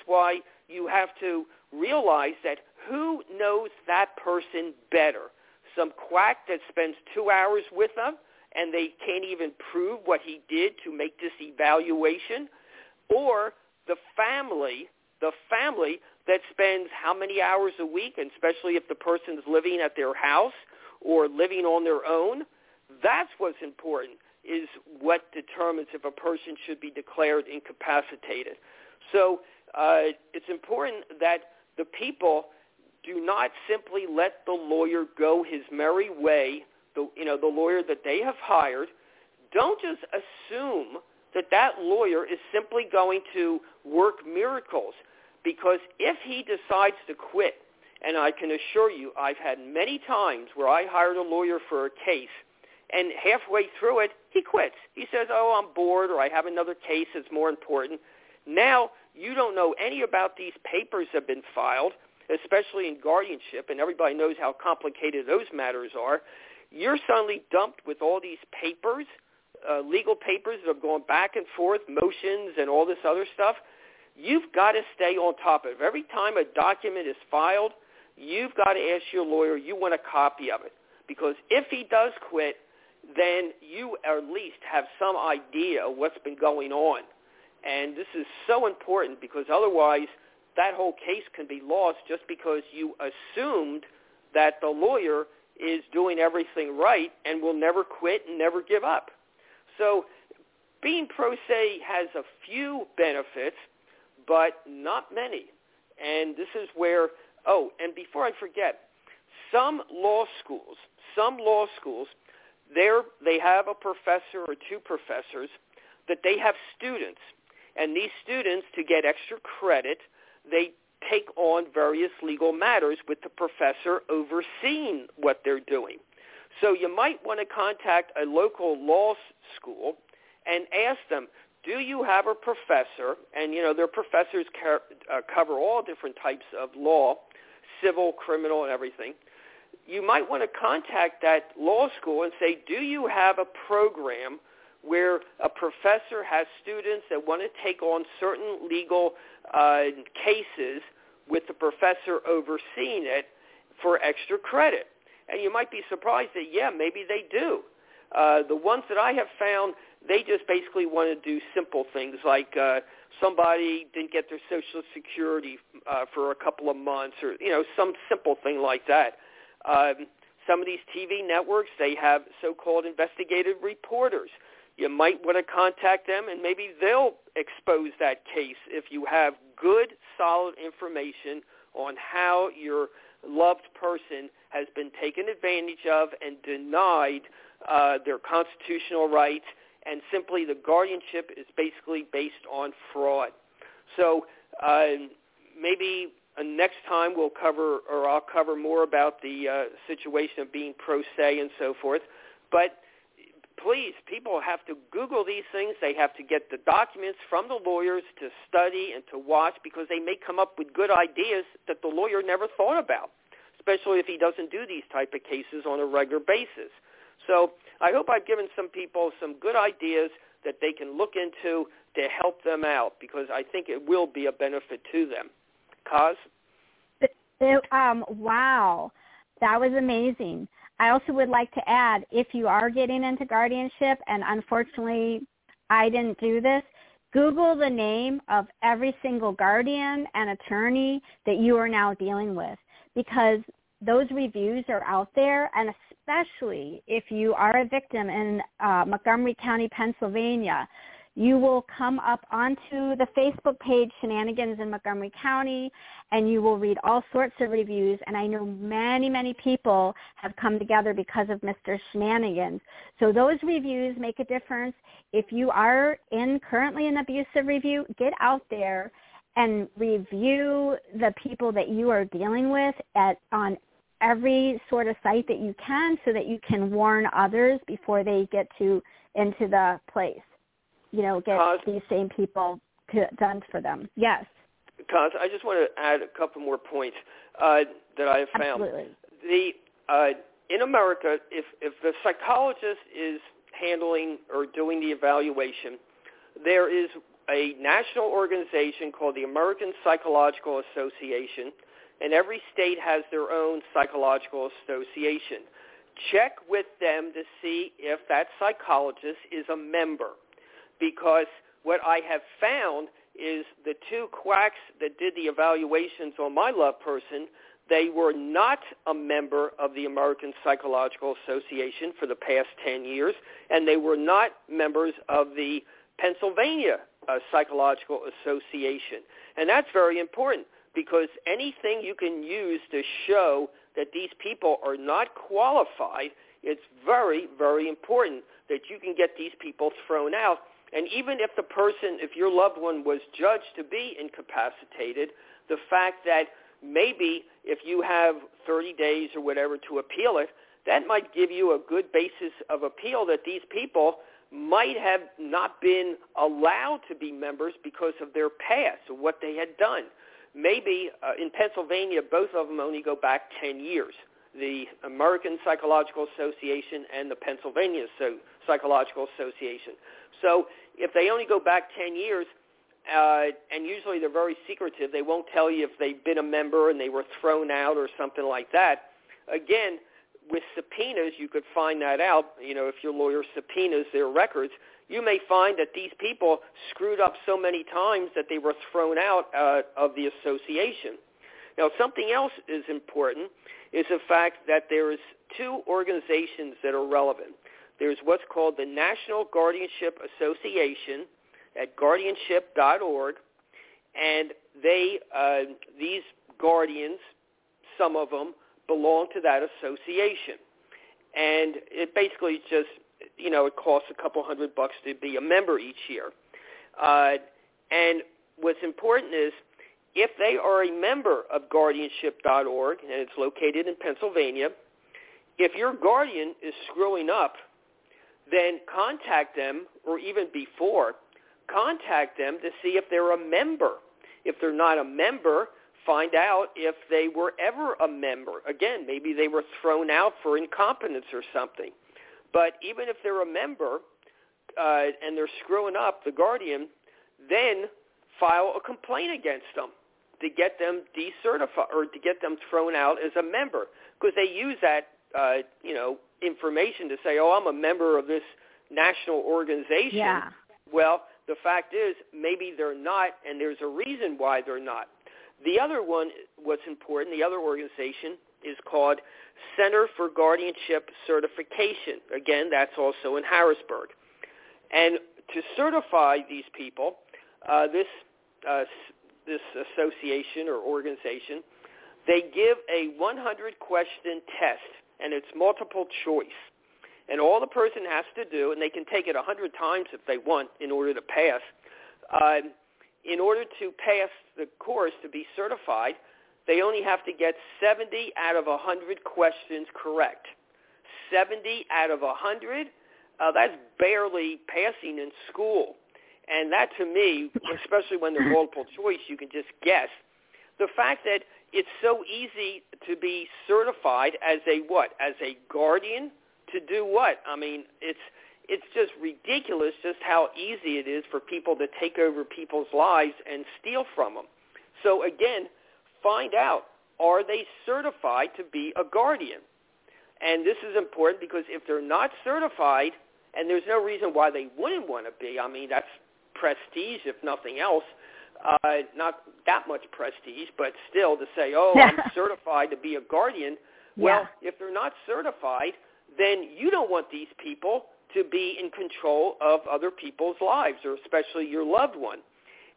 is why you have to realize that who knows that person better? Some quack that spends two hours with them and they can't even prove what he did to make this evaluation, or the family, the family that spends how many hours a week, and especially if the person's living at their house or living on their own, that's what's important is what determines if a person should be declared incapacitated. So uh, it's important that the people do not simply let the lawyer go his merry way the you know the lawyer that they have hired, don't just assume that that lawyer is simply going to work miracles because if he decides to quit, and I can assure you I've had many times where I hired a lawyer for a case and halfway through it he quits. He says, "Oh, I'm bored or I have another case that's more important." Now, you don't know any about these papers that have been filed, especially in guardianship, and everybody knows how complicated those matters are you're suddenly dumped with all these papers, uh, legal papers that are going back and forth, motions and all this other stuff. You've got to stay on top of it. Every time a document is filed, you've got to ask your lawyer, you want a copy of it. Because if he does quit, then you at least have some idea of what's been going on. And this is so important because otherwise that whole case can be lost just because you assumed that the lawyer is doing everything right and will never quit and never give up. So being pro se has a few benefits, but not many. And this is where, oh, and before I forget, some law schools, some law schools, they have a professor or two professors that they have students. And these students, to get extra credit, they take on various legal matters with the professor overseeing what they're doing. So you might want to contact a local law school and ask them, do you have a professor? And, you know, their professors uh, cover all different types of law, civil, criminal, and everything. You might want to contact that law school and say, do you have a program where a professor has students that want to take on certain legal uh, cases with the professor overseeing it for extra credit? And you might be surprised that, yeah, maybe they do. Uh, the ones that I have found, they just basically want to do simple things like uh, somebody didn't get their Social Security uh, for a couple of months or, you know, some simple thing like that. Um, some of these TV networks, they have so-called investigative reporters. You might want to contact them and maybe they'll expose that case if you have good, solid information on how your loved person has been taken advantage of and denied uh, their constitutional rights, and simply the guardianship is basically based on fraud. So uh, maybe uh, next time we'll cover, or I'll cover more about the uh, situation of being pro se and so forth. But please, people have to Google these things. They have to get the documents from the lawyers to study and to watch because they may come up with good ideas that the lawyer never thought about, especially if he doesn't do these type of cases on a regular basis. So I hope I've given some people some good ideas that they can look into to help them out because I think it will be a benefit to them. Coz? um, wow, that was amazing. I also would like to add, if you are getting into guardianship, and unfortunately I didn't do this, Google the name of every single guardian and attorney that you are now dealing with because those reviews are out there and especially if you are a victim in uh, Montgomery County, Pennsylvania, you will come up onto the Facebook page Shenanigans in Montgomery County and you will read all sorts of reviews and I know many, many people have come together because of Mr. Shenanigans. So those reviews make a difference. If you are in currently an abusive review, get out there and review the people that you are dealing with at on every sort of site that you can so that you can warn others before they get to into the place you know, get Coz, these same people to, done for them. Yes. Coz, I just want to add a couple more points uh, that I have found. Absolutely. The uh, in America, if if the psychologist is handling or doing the evaluation, there is a national organization called the American Psychological Association, and every state has their own psychological association. Check with them to see if that psychologist is a member because what I have found is the two quacks that did the evaluations on my love person, they were not a member of the American Psychological Association for the past 10 years, and they were not members of the Pennsylvania uh, Psychological Association. And that's very important because anything you can use to show that these people are not qualified, it's very, very important that you can get these people thrown out and even if the person, if your loved one was judged to be incapacitated, the fact that maybe if you have 30 days or whatever to appeal it, that might give you a good basis of appeal that these people might have not been allowed to be members because of their past or what they had done. Maybe uh, in Pennsylvania, both of them only go back 10 years the American Psychological Association and the Pennsylvania Psychological Association. So if they only go back 10 years, uh, and usually they're very secretive, they won't tell you if they've been a member and they were thrown out or something like that. Again, with subpoenas, you could find that out. You know, if your lawyer subpoenas their records, you may find that these people screwed up so many times that they were thrown out uh, of the association. Now, something else is important is the fact that there's two organizations that are relevant. There's what's called the National Guardianship Association at guardianship.org, and they uh, these guardians, some of them belong to that association, and it basically just you know it costs a couple hundred bucks to be a member each year, uh, and what's important is if they are a member of guardianship.org and it's located in Pennsylvania, if your guardian is screwing up, then contact them or even before, contact them to see if they're a member. If they're not a member, find out if they were ever a member. Again, maybe they were thrown out for incompetence or something. But even if they're a member uh, and they're screwing up, the guardian, then file a complaint against them to get them decertified or to get them thrown out as a member because they use that uh, you know information to say, oh, I'm a member of this national organization. Yeah. Well, the fact is maybe they're not, and there's a reason why they're not. The other one, what's important, the other organization is called Center for Guardianship Certification. Again, that's also in Harrisburg. And to certify these people, uh, this uh, this association or organization, they give a 100 question test, and it's multiple choice. And all the person has to do, and they can take it a 100 times if they want in order to pass, uh, in order to pass the course to be certified, they only have to get 70 out of 100 questions correct. 70 out of 100, uh, that's barely passing in school. And that to me, especially when they're multiple choice, you can just guess. The fact that it's so easy to be certified as a what? As a guardian to do what? I mean, it's it's just ridiculous just how easy it is for people to take over people's lives and steal from them. So again, find out are they certified to be a guardian? And this is important because if they're not certified, and there's no reason why they wouldn't want to be, I mean, that's prestige, if nothing else. Uh, not that much prestige, but still to say, oh, I'm certified to be a guardian. Well, yeah. if they're not certified, then you don't want these people to be in control of other people's lives, or especially your loved one.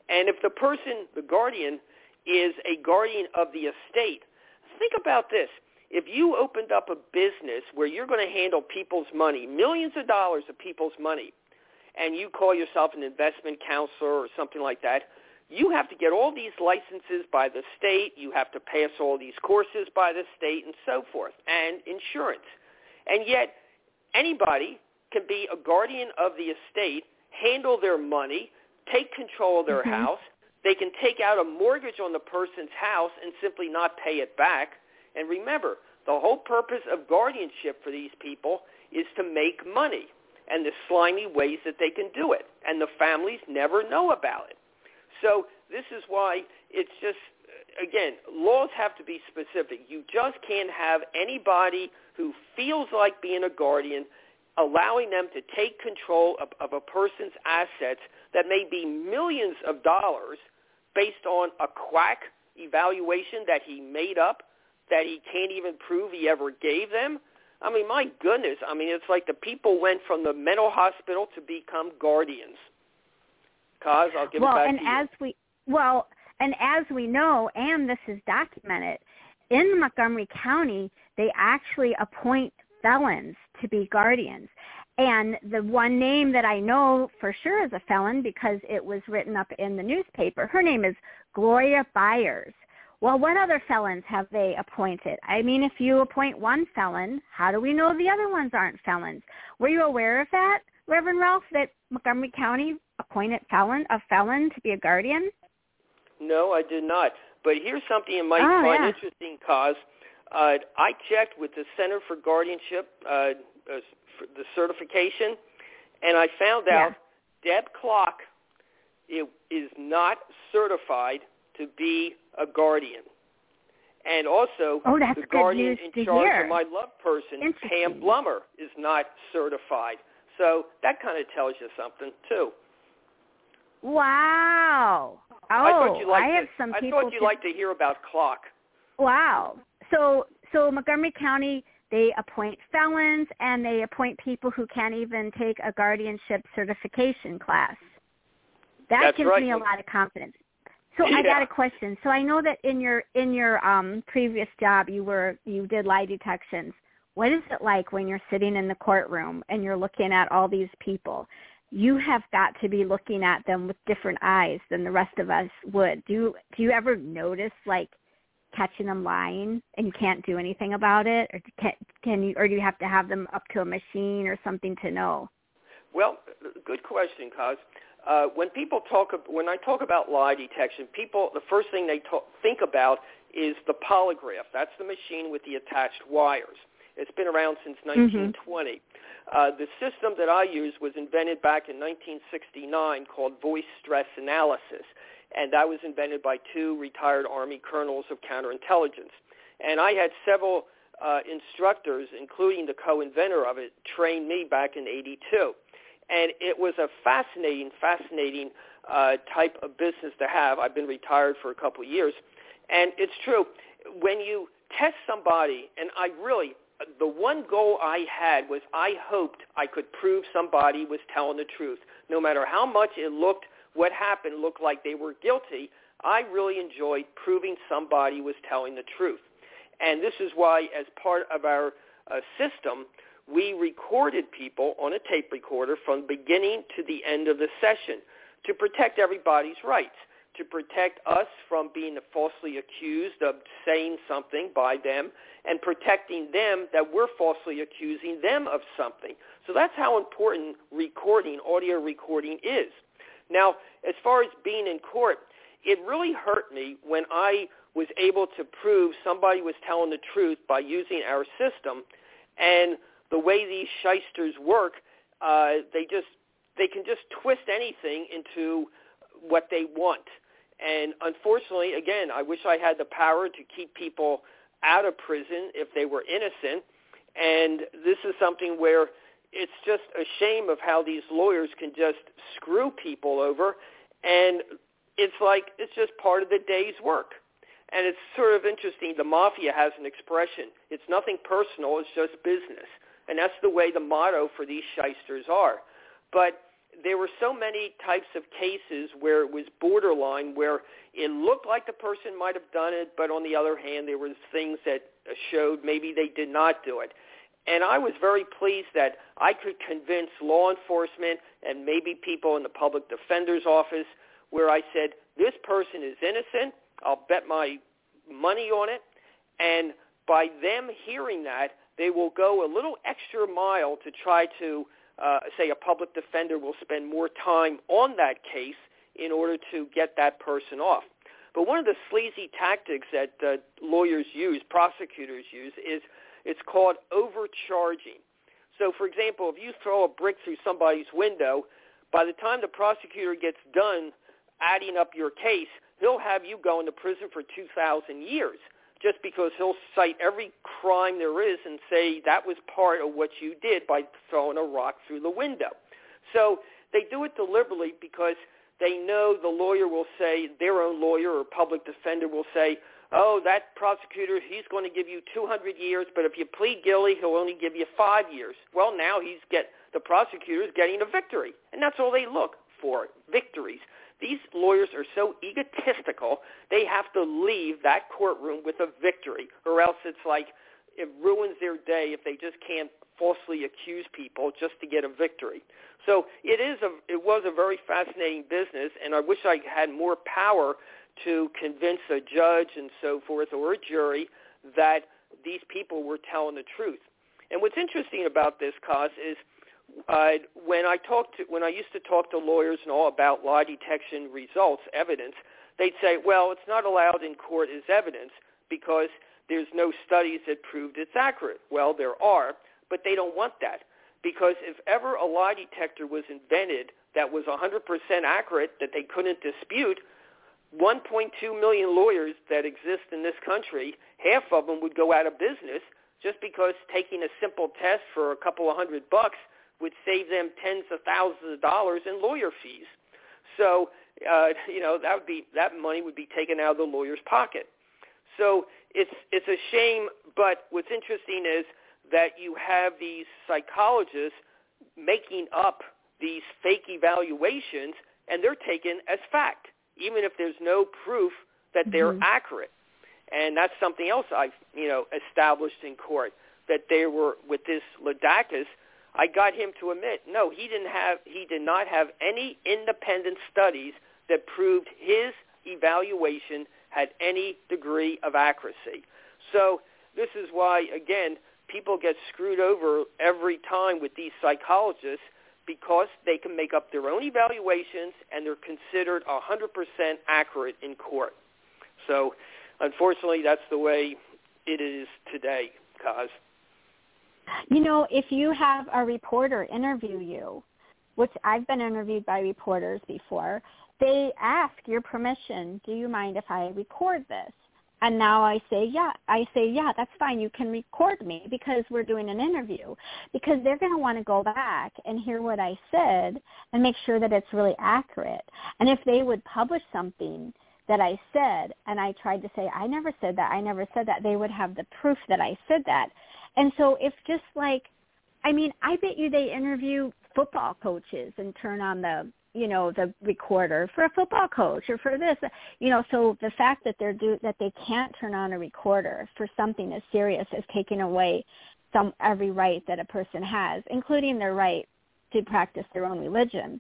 And if the person, the guardian, is a guardian of the estate, think about this. If you opened up a business where you're going to handle people's money, millions of dollars of people's money, and you call yourself an investment counselor or something like that, you have to get all these licenses by the state. You have to pass all these courses by the state and so forth, and insurance. And yet, anybody can be a guardian of the estate, handle their money, take control of their mm-hmm. house. They can take out a mortgage on the person's house and simply not pay it back. And remember, the whole purpose of guardianship for these people is to make money and the slimy ways that they can do it. And the families never know about it. So this is why it's just, again, laws have to be specific. You just can't have anybody who feels like being a guardian allowing them to take control of, of a person's assets that may be millions of dollars based on a quack evaluation that he made up that he can't even prove he ever gave them I mean, my goodness. I mean, it's like the people went from the mental hospital to become guardians. Coz I'll give well, it back and to you. as we well, and as we know, and this is documented in Montgomery County, they actually appoint felons to be guardians. And the one name that I know for sure is a felon because it was written up in the newspaper. Her name is Gloria Byers. Well, what other felons have they appointed? I mean, if you appoint one felon, how do we know the other ones aren't felons? Were you aware of that, Reverend Ralph, that Montgomery County appointed felon a felon to be a guardian? No, I did not. But here's something you might oh, find yeah. interesting, Coz uh, I checked with the Center for Guardianship, uh, uh, for the certification, and I found out Deb Clock is not certified to be a guardian. And also, oh, the guardian in charge hear. of my loved person, Pam Blummer, is not certified. So that kind of tells you something too. Wow. Oh, I thought you liked I have to, some I thought you to- like to hear about clock. Wow. So so Montgomery County they appoint felons and they appoint people who can't even take a guardianship certification class. That That's gives right. me a lot of confidence. So I got a question. So I know that in your in your um previous job you were you did lie detections. What is it like when you're sitting in the courtroom and you're looking at all these people? You have got to be looking at them with different eyes than the rest of us would. Do you, do you ever notice like catching them lying and you can't do anything about it or can, can you or do you have to have them up to a machine or something to know? Well, good question, Coz. Uh, when people talk, when I talk about lie detection, people the first thing they talk, think about is the polygraph. That's the machine with the attached wires. It's been around since 1920. Uh, the system that I use was invented back in 1969 called voice stress analysis, and that was invented by two retired Army colonels of counterintelligence. And I had several uh, instructors, including the co-inventor of it, train me back in 82 and it was a fascinating, fascinating uh, type of business to have. I've been retired for a couple of years, and it's true. When you test somebody, and I really, the one goal I had was I hoped I could prove somebody was telling the truth, no matter how much it looked, what happened looked like they were guilty. I really enjoyed proving somebody was telling the truth, and this is why, as part of our uh, system, we recorded people on a tape recorder from beginning to the end of the session to protect everybody's rights, to protect us from being falsely accused of saying something by them, and protecting them that we're falsely accusing them of something. So that's how important recording, audio recording is. Now, as far as being in court, it really hurt me when I was able to prove somebody was telling the truth by using our system and the way these shysters work, uh, they just they can just twist anything into what they want. And unfortunately, again, I wish I had the power to keep people out of prison if they were innocent. And this is something where it's just a shame of how these lawyers can just screw people over. And it's like it's just part of the day's work. And it's sort of interesting. The mafia has an expression. It's nothing personal. It's just business. And that's the way the motto for these shysters are. But there were so many types of cases where it was borderline, where it looked like the person might have done it, but on the other hand, there was things that showed maybe they did not do it. And I was very pleased that I could convince law enforcement and maybe people in the public defender's office where I said, this person is innocent. I'll bet my money on it. And by them hearing that, they will go a little extra mile to try to, uh, say, a public defender will spend more time on that case in order to get that person off. But one of the sleazy tactics that uh, lawyers use, prosecutors use, is it's called overcharging. So, for example, if you throw a brick through somebody's window, by the time the prosecutor gets done adding up your case, he'll have you going to prison for 2,000 years just because he'll cite every crime there is and say that was part of what you did by throwing a rock through the window. So they do it deliberately because they know the lawyer will say, their own lawyer or public defender will say, oh, that prosecutor, he's going to give you 200 years, but if you plead guilty, he'll only give you five years. Well, now he's get the prosecutor is getting a victory, and that's all they look for, victories. These lawyers are so egotistical, they have to leave that courtroom with a victory, or else it's like it ruins their day if they just can't falsely accuse people just to get a victory. So it is a it was a very fascinating business, and I wish I had more power to convince a judge and so forth or a jury that these people were telling the truth. And what's interesting about this, Coz is uh, when I talked to, when I used to talk to lawyers and all about lie detection results, evidence, they'd say, well, it's not allowed in court as evidence because there's no studies that proved it's accurate. Well, there are, but they don't want that because if ever a lie detector was invented that was 100% accurate that they couldn't dispute, 1.2 million lawyers that exist in this country, half of them would go out of business just because taking a simple test for a couple of hundred bucks would save them tens of thousands of dollars in lawyer fees. So, uh, you know, that would be that money would be taken out of the lawyer's pocket. So it's it's a shame, but what's interesting is that you have these psychologists making up these fake evaluations and they're taken as fact, even if there's no proof that they're Mhm. accurate. And that's something else I've, you know, established in court that they were with this Ladakis. I got him to admit, no, he didn't have, he did not have any independent studies that proved his evaluation had any degree of accuracy. So this is why, again, people get screwed over every time with these psychologists because they can make up their own evaluations and they're considered 100% accurate in court. So unfortunately, that's the way it is today, Coz. You know, if you have a reporter interview you, which I've been interviewed by reporters before, they ask your permission, do you mind if I record this? And now I say, yeah, I say, yeah, that's fine. You can record me because we're doing an interview because they're going to want to go back and hear what I said and make sure that it's really accurate. And if they would publish something that I said and I tried to say, I never said that, I never said that, they would have the proof that I said that. And so if just like, I mean, I bet you they interview football coaches and turn on the you know the recorder for a football coach or for this you know so the fact that they're do that they can't turn on a recorder for something as serious as taking away some every right that a person has including their right to practice their own religion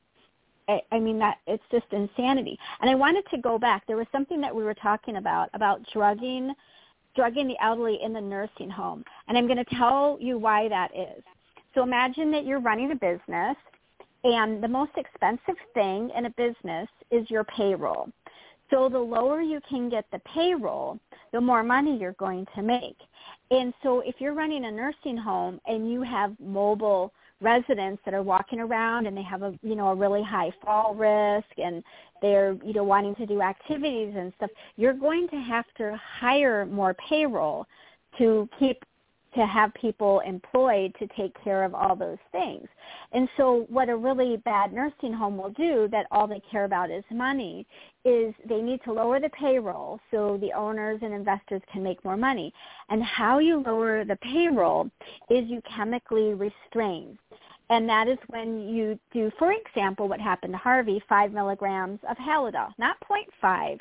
I, I mean that it's just insanity. And i wanted to go back. There was something that we were talking about about drugging drugging the elderly in the nursing home and i'm going to tell you why that is so imagine that you're running a business and the most expensive thing in a business is your payroll. So the lower you can get the payroll, the more money you're going to make. And so if you're running a nursing home and you have mobile residents that are walking around and they have a you know a really high fall risk and they're you know wanting to do activities and stuff, you're going to have to hire more payroll to keep to have people employed to take care of all those things. And so what a really bad nursing home will do that all they care about is money is they need to lower the payroll so the owners and investors can make more money. And how you lower the payroll is you chemically restrain. And that is when you do, for example, what happened to Harvey, five milligrams of Haldol, not 0.5,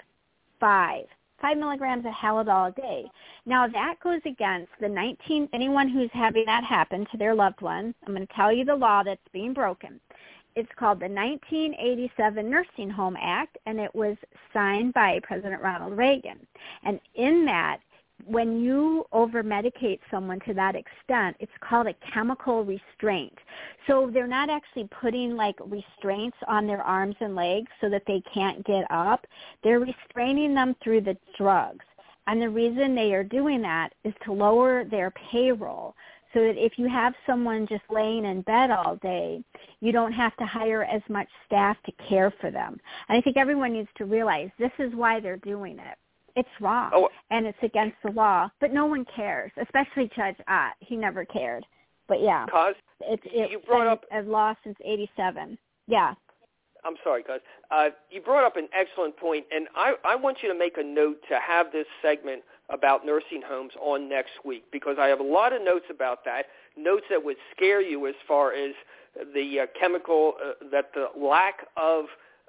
five five milligrams of Haldol a day. Now that goes against the 19, anyone who's having that happen to their loved one, I'm going to tell you the law that's being broken. It's called the 1987 Nursing Home Act, and it was signed by President Ronald Reagan. And in that, when you over medicate someone to that extent, it's called a chemical restraint. So they're not actually putting like restraints on their arms and legs so that they can't get up. They're restraining them through the drugs. And the reason they are doing that is to lower their payroll so that if you have someone just laying in bed all day, you don't have to hire as much staff to care for them. And I think everyone needs to realize this is why they're doing it it's wrong Oh. and it's against the law, but no one cares, especially Judge Ott. He never cared. But yeah, Coz, it's it's you brought up- a law since '87. Yeah. I'm sorry, Coz. Uh, you brought up an excellent point, and I, I want you to make a note to have this segment about nursing homes on next week because I have a lot of notes about that, notes that would scare you as far as the uh, chemical, uh, that the lack of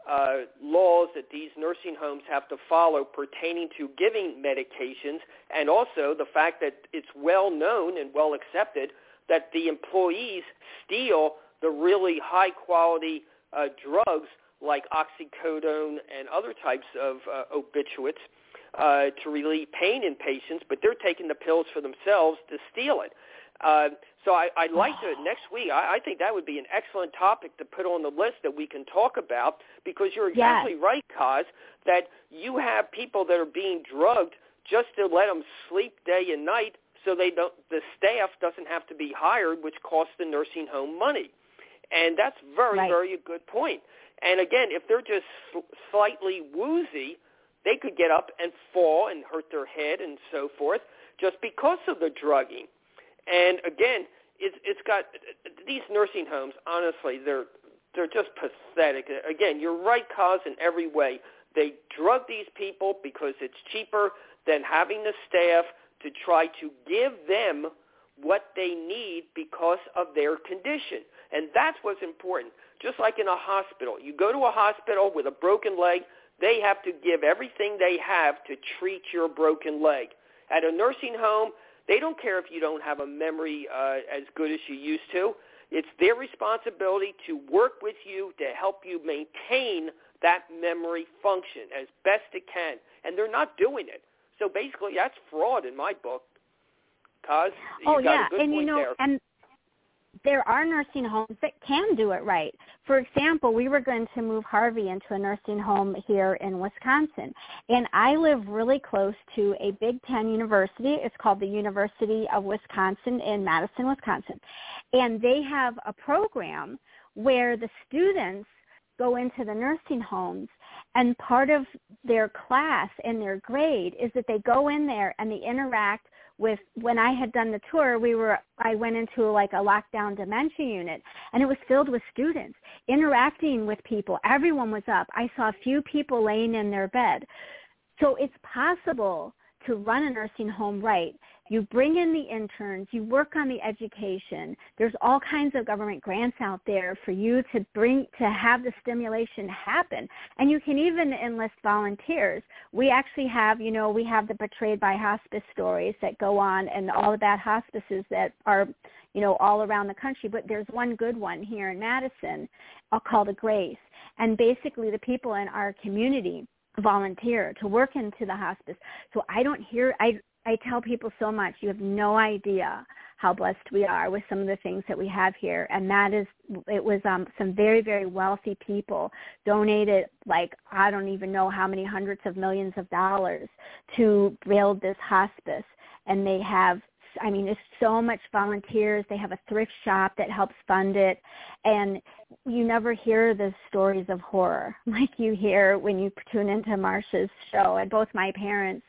uh, laws that these nursing homes have to follow pertaining to giving medications, and also the fact that it's well known and well accepted that the employees steal the really high quality uh, drugs like oxycodone and other types of uh, obituates uh, to relieve pain in patients, but they're taking the pills for themselves to steal it. Uh, so I, I'd like to next week. I, I think that would be an excellent topic to put on the list that we can talk about because you're exactly right, Coz, that you have people that are being drugged just to let them sleep day and night, so they don't. The staff doesn't have to be hired, which costs the nursing home money, and that's very, Right. very a good point. And again, if they're just sl- slightly woozy, they could get up and fall and hurt their head and so forth just because of the drugging. And again, it's it's got these nursing homes. Honestly, they're they're just pathetic. Again, you're right, Coz in every way. They drug these people because it's cheaper than having the staff to try to give them what they need because of their condition. And that's what's important. Just like in a hospital. You go to a hospital with a broken leg, they have to give everything they have to treat your broken leg. At a nursing home, they don't care if you don't have a memory uh, as good as you used to. It's their responsibility to work with you to help you maintain that memory function as best it can. And they're not doing it. So basically, that's fraud in my book. Cause oh yeah, and you know, there. and there are nursing homes that can do it right. For example, we were going to move Harvey into a nursing home here in Wisconsin. And I live really close to a Big Ten university. It's called the University of Wisconsin in Madison, Wisconsin. And they have a program where the students go into the nursing homes and part of their class and their grade is that they go in there and they interact with when I had done the tour, we were I went into like a lockdown dementia unit and it was filled with students interacting with people. Everyone was up. I saw a few people laying in their bed. So it's possible to run a nursing home right you bring in the interns, you work on the education. There's all kinds of government grants out there for you to bring to have the stimulation happen. And you can even enlist volunteers. We actually have, you know, we have the Betrayed by Hospice stories that go on and all of that hospices that are, you know, all around the country. But there's one good one here in Madison uh, called Agrace. And basically the people in our community volunteer to work into the hospice. So I don't hear I I tell people so much. You have no idea how blessed we are with some of the things that we have here. And that is, it was um, some very, very wealthy people donated like, I don't even know how many hundreds of millions of dollars to build this hospice. And they have, I mean, there's so much volunteers. They have a thrift shop that helps fund it. And you never hear the stories of horror like you hear when you tune into Marsha's show. And both my parents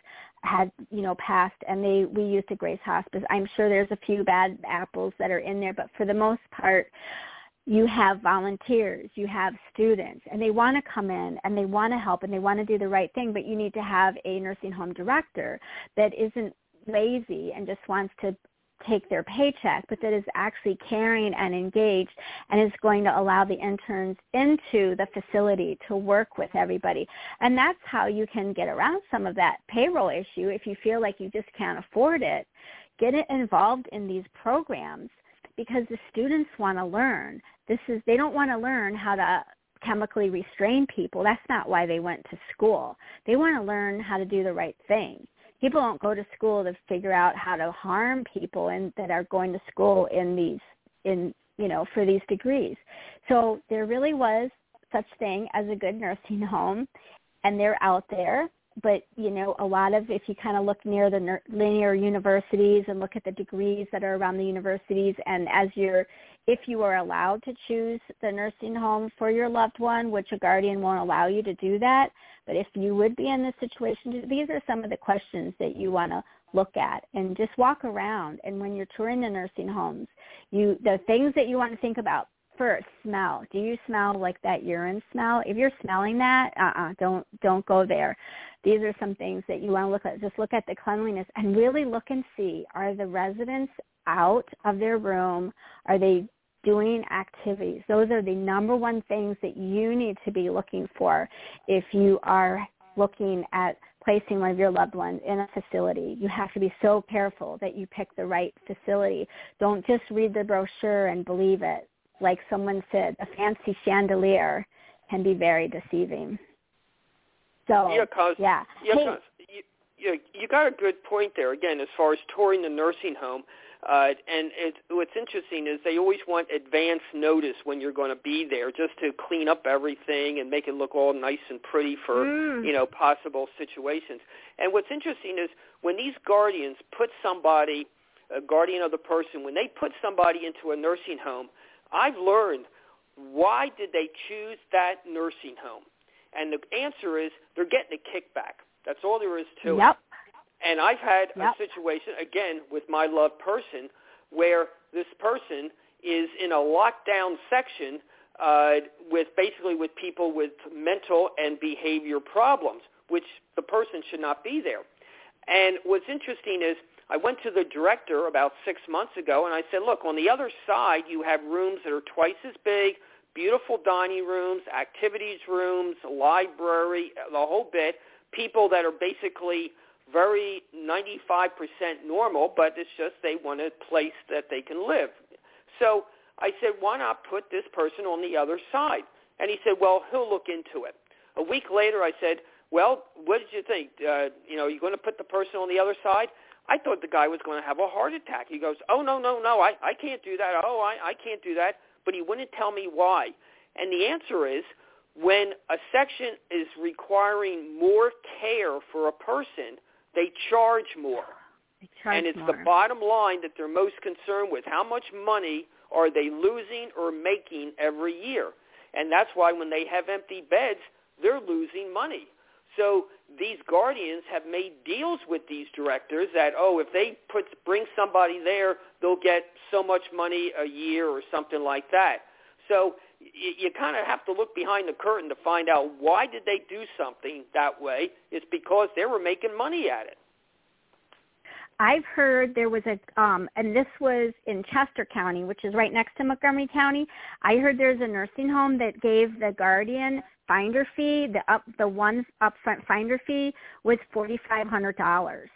had you know passed and they we used Agrace hospice. I'm sure there's a few bad apples that are in there but for the most part you have volunteers you have students and they want to come in and they want to help and they want to do the right thing but you need to have a nursing home director that isn't lazy and just wants to take their paycheck, but that is actually caring and engaged and is going to allow the interns into the facility to work with everybody. And that's how you can get around some of that payroll issue if you feel like you just can't afford it. Get it involved in these programs because the students want to learn. This is they don't want to learn how to chemically restrain people. That's not why they went to school. They want to learn how to do the right thing people don't go to school to figure out how to harm people and that are going to school in these in you know for these degrees. So there really was such thing as a good nursing home and they're out there. But you know a lot of if you kind of look near the linear universities and look at the degrees that are around the universities and as you're if you are allowed to choose the nursing home for your loved one which a guardian won't allow you to do that but if you would be in this situation these are some of the questions that you want to look at and just walk around and when you're touring the nursing homes you the things that you want to think about first smell do you smell like that urine smell if you're smelling that uh-uh don't don't go there these are some things that you want to look at. Just look at the cleanliness and really look and see, are the residents out of their room? Are they doing activities? Those are the number one things that you need to be looking for if you are looking at placing one of your loved ones in a facility. You have to be so careful that you pick the right facility. Don't just read the brochure and believe it. Like someone said, a fancy chandelier can be very deceiving. So yeah, Coz, yeah, yeah, hey, Coz you, you you got a good point there. Again, as far as touring the nursing home, uh, and it, what's interesting is they always want advance notice when you're going to be there, just to clean up everything and make it look all nice and pretty for mm. you know possible situations. And what's interesting is when these guardians put somebody, a guardian of the person, when they put somebody into a nursing home, I've learned why did they choose that nursing home and the answer is they're getting a kickback. That's all there is to yep. it. And I've had yep. a situation, again, with my loved person where this person is in a lockdown section uh, with basically with people with mental and behavior problems, which the person should not be there. And what's interesting is I went to the director about six months ago and I said, look, on the other side you have rooms that are twice as big, beautiful dining rooms, activities rooms, library, the whole bit, people that are basically very 95% normal, but it's just they want a place that they can live. So I said, why not put this person on the other side? And he said, well, he'll look into it. A week later, I said, well, what did you think? Uh, you know, are you going to put the person on the other side? I thought the guy was going to have a heart attack. He goes, oh, no, no, no, I, I can't do that. Oh, I, I can't do that. But he wouldn't tell me why. And the answer is when a section is requiring more care for a person, they charge more. They charge and it's more. the bottom line that they're most concerned with. How much money are they losing or making every year? And that's why when they have empty beds, they're losing money. So these guardians have made deals with these directors that oh, if they put bring somebody there, they'll get so much money a year or something like that. So you, you kind of have to look behind the curtain to find out why did they do something that way. It's because they were making money at it. I've heard there was a, um, and this was in Chester County, which is right next to Montgomery County. I heard there's a nursing home that gave the guardian finder fee, the up, the one upfront finder fee was forty five hundred dollars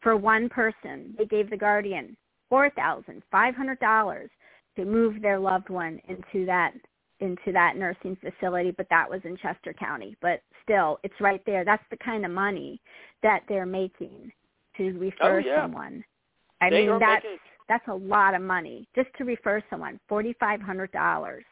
for one person. They gave the guardian four thousand five hundred dollars to move their loved one into that into that nursing facility, but that was in Chester County. But still, it's right there. That's the kind of money that they're making to refer oh, yeah. someone. I they mean, that's making, that's a lot of money just to refer someone. Forty five hundred dollars.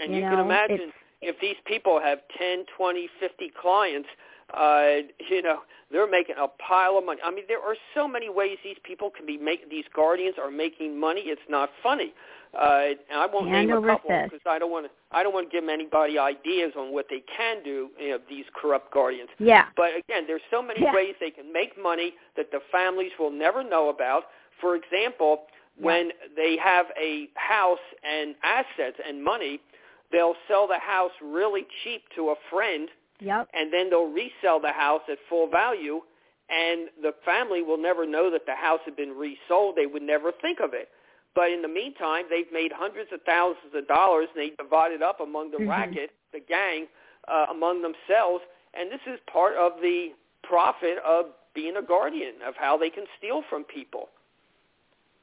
and you you, know, can imagine if these people have ten, twenty, fifty clients, uh, you know, they're making a pile of money. I mean, there are so many ways these people can be make these guardians are making money. It's not funny. Uh, and I won't Hand name a couple fist. because I don't want to. I don't want to give anybody ideas on what they can do. You know, these corrupt guardians. Yeah. But again, there's so many Yeah. ways they can make money that the families will never know about. For example, when they have a house and assets and money, they'll sell the house really cheap to a friend Yep. and then they'll resell the house at full value and the family will never know that the house had been resold. They would never think of it. But in the meantime, they've made hundreds of thousands of dollars and they divide it up among the Mhm. racket, the gang, uh, among themselves. And this is part of the profit of being a guardian, of how they can steal from people.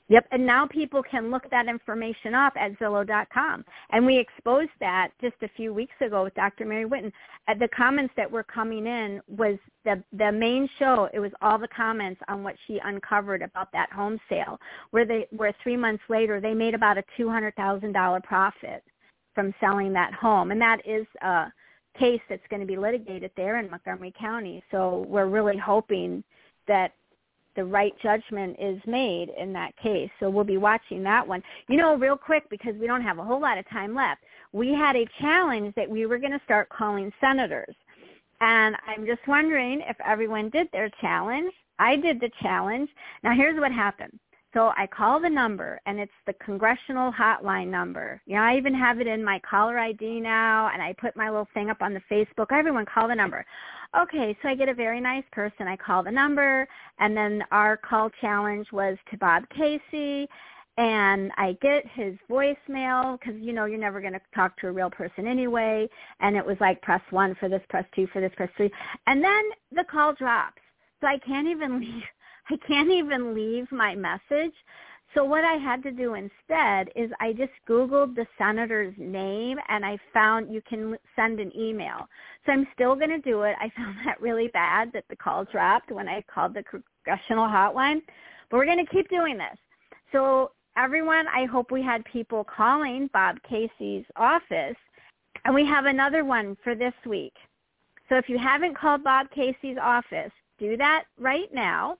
Yep, and now people can look that information up at Zillow.com. And we exposed that just a few weeks ago with Dr. Mary Witten. Uh, the comments that were coming in was the the main show. It was all the comments on what she uncovered about that home sale, where they where three months later they made about a two hundred thousand dollar profit from selling that home, and that is a case that's going to be litigated there in Montgomery County. So we're really hoping that the right judgment is made in that case. So we'll be watching that one. You know, real quick, because we don't have a whole lot of time left, we had a challenge that we were going to start calling senators. And I'm just wondering if everyone did their challenge. I did the challenge. Now here's what happened. So I call the number and it's the congressional hotline number. You know, I even have it in my caller ID now and I put my little thing up on the Facebook. Everyone call the number. Okay, so I get a very nice person. I call the number and then our call challenge was to Bob Casey and I get his voicemail because you know you're never going to talk to a real person anyway and it was like press 1 for this, press 2 for this, press 3. And then the call drops. So I can't even leave I can't even leave my message. So what I had to do instead is I just Googled the senator's name and I found you can send an email. So I'm still going to do it. I found that really bad that the call dropped when I called the congressional hotline. But we're going to keep doing this. So everyone, I hope we had people calling Bob Casey's office. And we have another one for this week. So if you haven't called Bob Casey's office, do that right now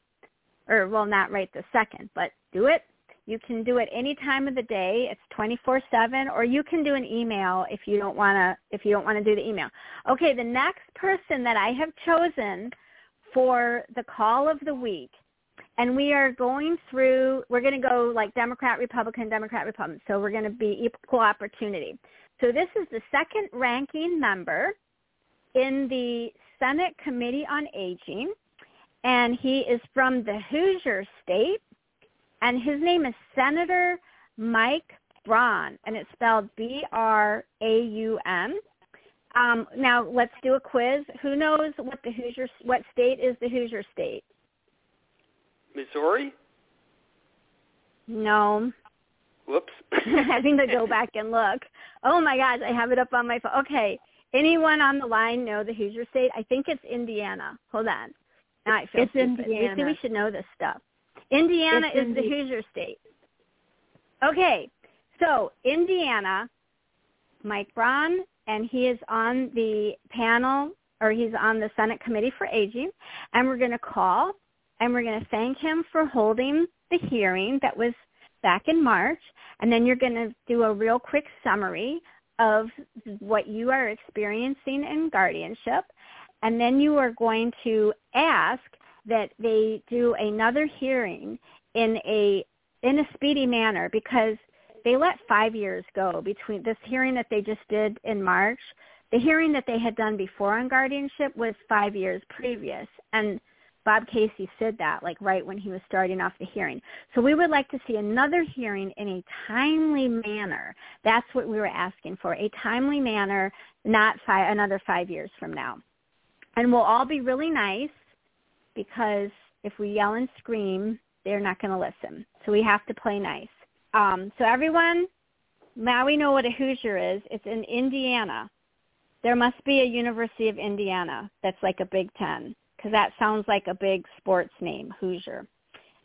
or well not right this second, but do it. You can do it any time of the day. It's 24/7 or you can do an email if you don't want to if you don't want to do the email. Okay, the next person that I have chosen for the call of the week and we are going through we're going to go like Democrat, Republican, Democrat, Republican. So we're going to be equal opportunity. So this is the second ranking member in the Senate Committee on Aging and he is from the Hoosier state, and his name is Senator Mike Braun, and it's spelled B-R-A-U-N. Um, now let's do a quiz. Who knows what the Hoosier, what state is the Hoosier state? Missouri? No. Whoops. I think to go back and look. Oh my gosh, I have it up on my phone. Okay. Anyone on the line know the Hoosier state? I think it's Indiana. Hold on. Now I feel it's stupid. Indiana. We, we should know this stuff. Indiana It's is the Hoosier state. Okay. So Indiana, Mike Braun, and he is on the panel or he's on the Senate Committee for Aging, and we're going to call and we're going to thank him for holding the hearing that was back in March, and then you're going to do a real quick summary of what you are experiencing in guardianship, and then you are going to ask that they do another hearing in a in a speedy manner because they let five years go between this hearing that they just did in March. The hearing that they had done before on guardianship was five years previous, and Bob Casey said that like right when he was starting off the hearing. So we would like to see another hearing in a timely manner. That's what we were asking for, a timely manner, not five, another five years from now. And we'll all be really nice because if we yell and scream, they're not going to listen. So we have to play nice. Um, so everyone, now we know what a Hoosier is. It's in Indiana. There must be a University of Indiana that's like a Big Ten because that sounds like a big sports name, Hoosier.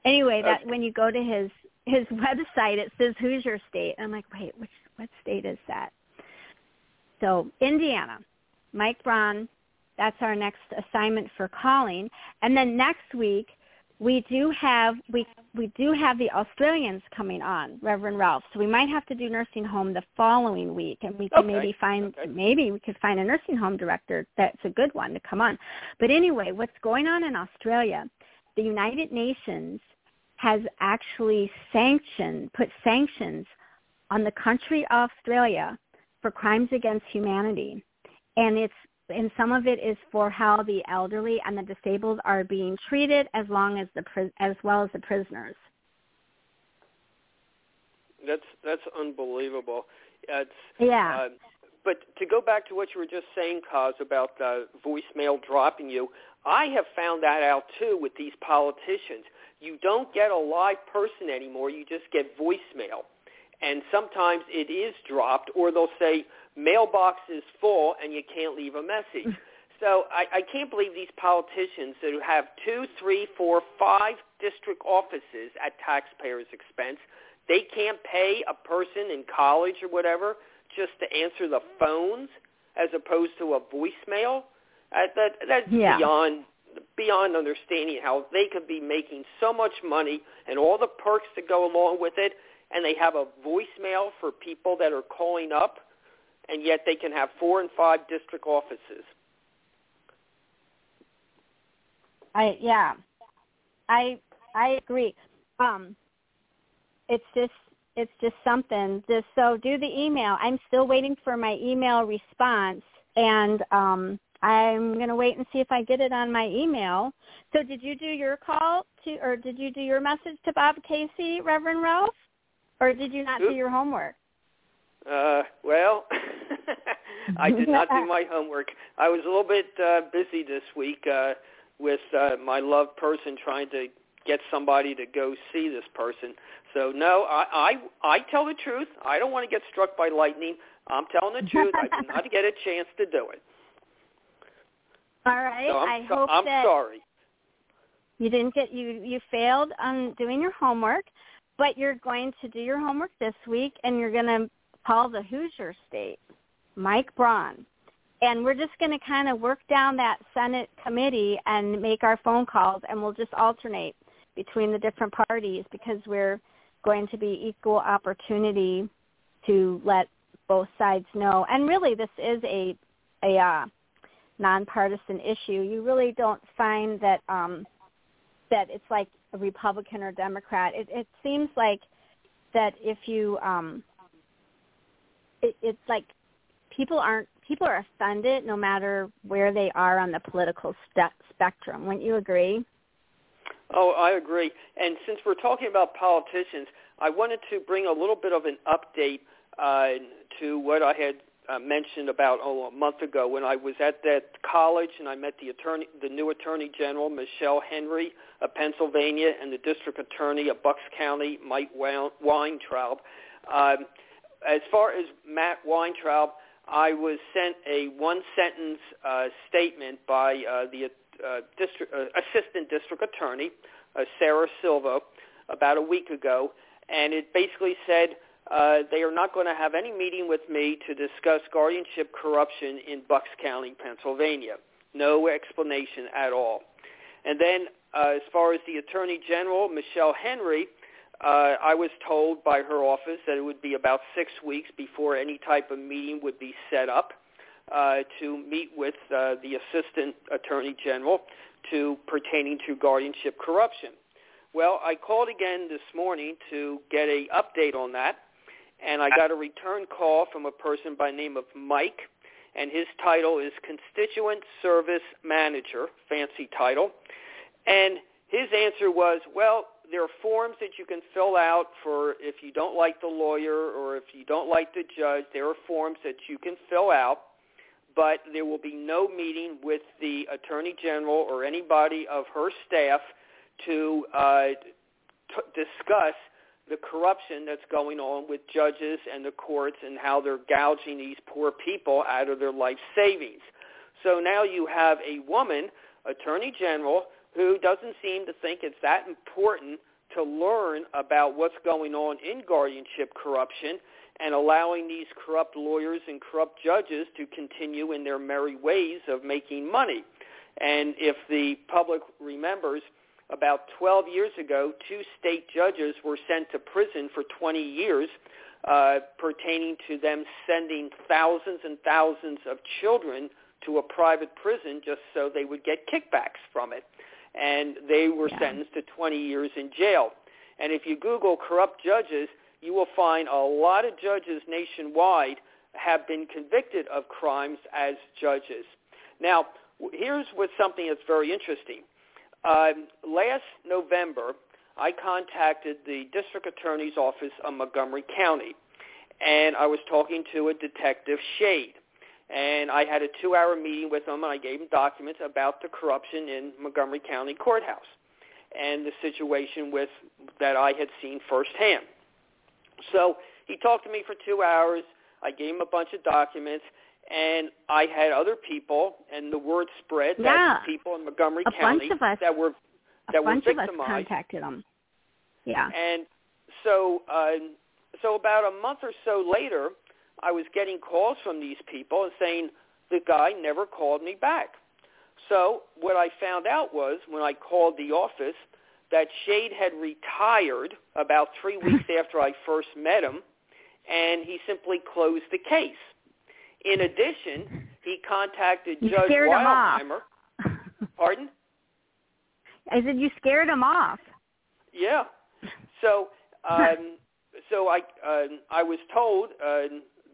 Anyway, that Okay. when you go to his his website, it says Hoosier State. I'm like, wait, which what state is that? So Indiana, Mike Braun. That's our next assignment for calling, and then next week we do have we we do have the Australians coming on, Reverend Ralph. So we might have to do nursing home the following week, and we can Okay, maybe find okay. maybe we could find a nursing home director that's a good one to come on. But anyway, what's going on in Australia? The United Nations has actually sanctioned put sanctions on the country of Australia for crimes against humanity, and it's and some of it is for how the elderly and the disabled are being treated as long as the as well as the prisoners. That's that's unbelievable. It's Yeah. Uh, but to go back to what you were just saying, Coz, about uh, voicemail dropping you, I have found that out too with these politicians. You don't get a live person anymore. You just get voicemail. And sometimes it is dropped, or they'll say, mailbox is full and you can't leave a message. So I, I can't believe these politicians that have two, three, four, five district offices at taxpayers' expense, they can't pay a person in college or whatever just to answer the phones as opposed to a voicemail. Uh, that that's Yeah. beyond beyond understanding how they could be making so much money and all the perks that go along with it, and they have a voicemail for people that are calling up, and yet they can have four and five district offices. I yeah. I I agree. Um it's just it's just something. Just so do the email. I'm still waiting for my email response and um I'm going to wait and see if I get it on my email. So did you do your call to or did you do your message to Bob Casey, Reverend Ralph? Or did you not do your homework? Uh, well, I did not do my homework. I was a little bit uh, busy this week uh, with uh, my loved person trying to get somebody to go see this person. So no, I I, I tell the truth. I don't want to get struck by lightning. I'm telling the truth. I did not get a chance to do it. All right. So I'm, I so- hope I'm that sorry. you didn't get you you failed on doing your homework, but you're going to do your homework this week and you're going to call the Hoosier State, Mike Braun. And we're just going to kind of work down that Senate committee and make our phone calls and we'll just alternate between the different parties because we're going to be equal opportunity to let both sides know. And really this is a a uh, nonpartisan issue. You really don't find that um that it's like a Republican or Democrat. It, it seems like that if you um it, it's like people aren't people are offended no matter where they are on the political spectrum. Wouldn't you agree? Oh, I agree. And since we're talking about politicians, I wanted to bring a little bit of an update uh, to what I had uh, mentioned about oh, a month ago when I was at that college and I met the attorney, the new Attorney General Michelle Henry of Pennsylvania, and the District Attorney of Bucks County, Mike Weintraub. Um, as far as Matt Weintraub, I was sent a one-sentence uh, statement by uh, the uh, district, uh, Assistant District Attorney, uh, Sarah Silva, about a week ago, and it basically said uh, they are not going to have any meeting with me to discuss guardianship corruption in Bucks County, Pennsylvania. No explanation at all. And then uh, as far as the Attorney General, Michelle Henry, uh, I was told by her office that it would be about six weeks before any type of meeting would be set up uh, to meet with uh, the Assistant Attorney General to pertaining to guardianship corruption. Well, I called again this morning to get a update on that, and I got a return call from a person by name of Mike, and his title is Constituent Service Manager, fancy title. And his answer was, well, there are forms that you can fill out for if you don't like the lawyer or if you don't like the judge. There are forms that you can fill out, but there will be no meeting with the attorney general or anybody of her staff to uh, t- discuss the corruption that's going on with judges and the courts and how they're gouging these poor people out of their life savings. So now you have a woman, attorney general, who doesn't seem to think it's that important to learn about what's going on in guardianship corruption and allowing these corrupt lawyers and corrupt judges to continue in their merry ways of making money. And if the public remembers, about 12 years ago, two state judges were sent to prison for 20 years uh, pertaining to them sending thousands and thousands of children to a private prison just so they would get kickbacks from it and they were yeah. sentenced to 20 years in jail. And if you Google corrupt judges, you will find a lot of judges nationwide have been convicted of crimes as judges. Now, here's what's something that's very interesting. Um, last November, I contacted the district attorney's office of Montgomery County, and I was talking to a detective Shade and I had a two-hour meeting with him, and I gave him documents about the corruption in Montgomery County Courthouse and the situation with that I had seen firsthand. So he talked to me for two hours. I gave him a bunch of documents, and I had other people, and the word spread yeah. that people in Montgomery a County us, that were that were victimized. Contacted him. Yeah. And so, uh, so about a month or so later, I was getting calls from these people and saying the guy never called me back. So what I found out was when I called the office that Shade had retired about three weeks after I first met him, and he simply closed the case. In addition, he contacted you Judge scared Weilheimer. Him off. Pardon? I said you scared him off. Yeah. So, um, so I uh, I was told uh,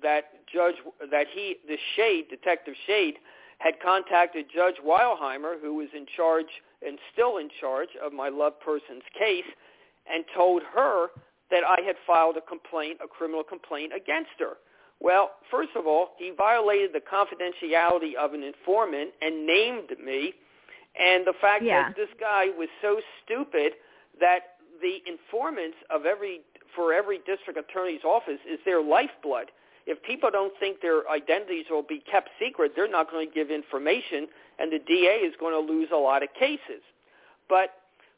that Judge that he the Shade Detective Shade had contacted Judge Weilheimer, who was in charge and still in charge of my loved person's case, and told her that I had filed a complaint, a criminal complaint against her. Well, first of all, he violated the confidentiality of an informant and named me. And the fact yeah. that this guy was so stupid that the informants of every for every district attorney's office is their lifeblood if people don't think their identities will be kept secret, they're not going to give information, and the DA is going to lose a lot of cases. But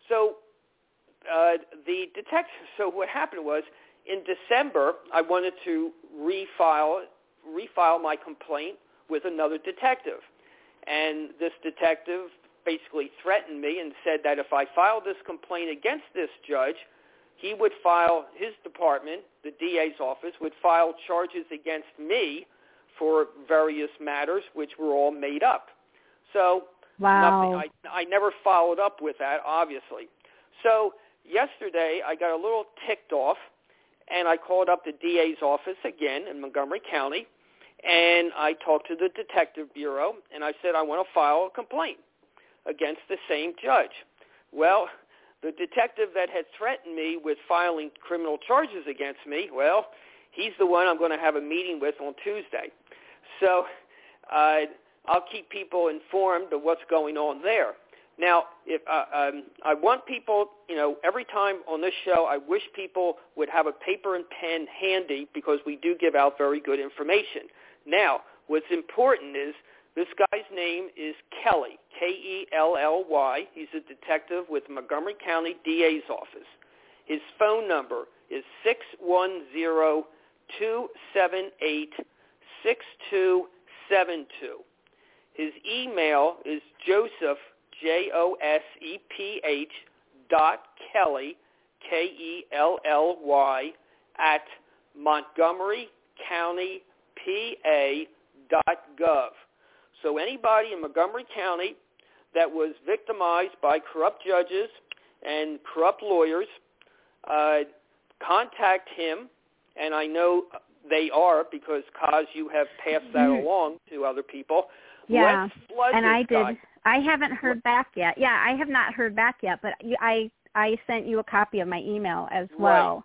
so uh, the detective. So what happened was in December, I wanted to refile refile my complaint with another detective, and this detective basically threatened me and said that if I filed this complaint against this judge, he would file his department, the DA's office, would file charges against me for various matters, which were all made up. So wow. nothing, I, I never followed up with that, obviously. So yesterday I got a little ticked off, and I called up the DA's office again in Montgomery County, and I talked to the detective bureau, and I said I want to file a complaint against the same judge. Well, the detective that had threatened me with filing criminal charges against me, well, he's the one I'm going to have a meeting with on Tuesday. So uh, I'll keep people informed of what's going on there. Now, if uh, um, I want people, you know, every time on this show, I wish people would have a paper and pen handy because we do give out very good information. Now, what's important is this guy's name is Kelly, K-E-L-L-Y. He's a detective with Montgomery County DA's office. His phone number is six one zero two seven eight six two seven two. His email is Joseph J-O-S-E-P-H dot Kelly, K-E-L-L-Y, at Montgomery County, PA dot gov. So anybody in Montgomery County that was victimized by corrupt judges and corrupt lawyers, uh, contact him, and I know they are because, Coz you have passed that along to other people. Yeah, and I did. Guy. I haven't heard back yet. Yeah, I have not heard back yet, but I I sent you a copy of my email as well. Right.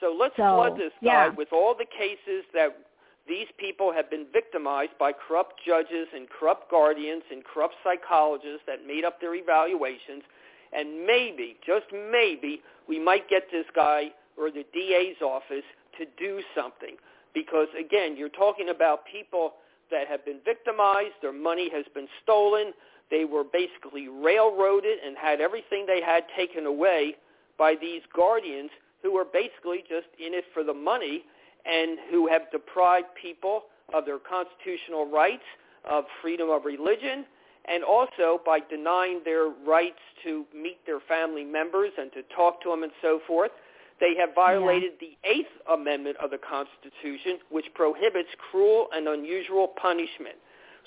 So let's so, flood this yeah. guy with all the cases that these people have been victimized by corrupt judges and corrupt guardians and corrupt psychologists that made up their evaluations. And maybe, just maybe, we might get this guy or the DA's office to do something. Because again, you're talking about people that have been victimized, their money has been stolen, they were basically railroaded and had everything they had taken away by these guardians who were basically just in it for the money and who have deprived people of their constitutional rights, of freedom of religion, and also by denying their rights to meet their family members and to talk to them and so forth. They have violated yeah. the Eighth Amendment of the Constitution, which prohibits cruel and unusual punishment.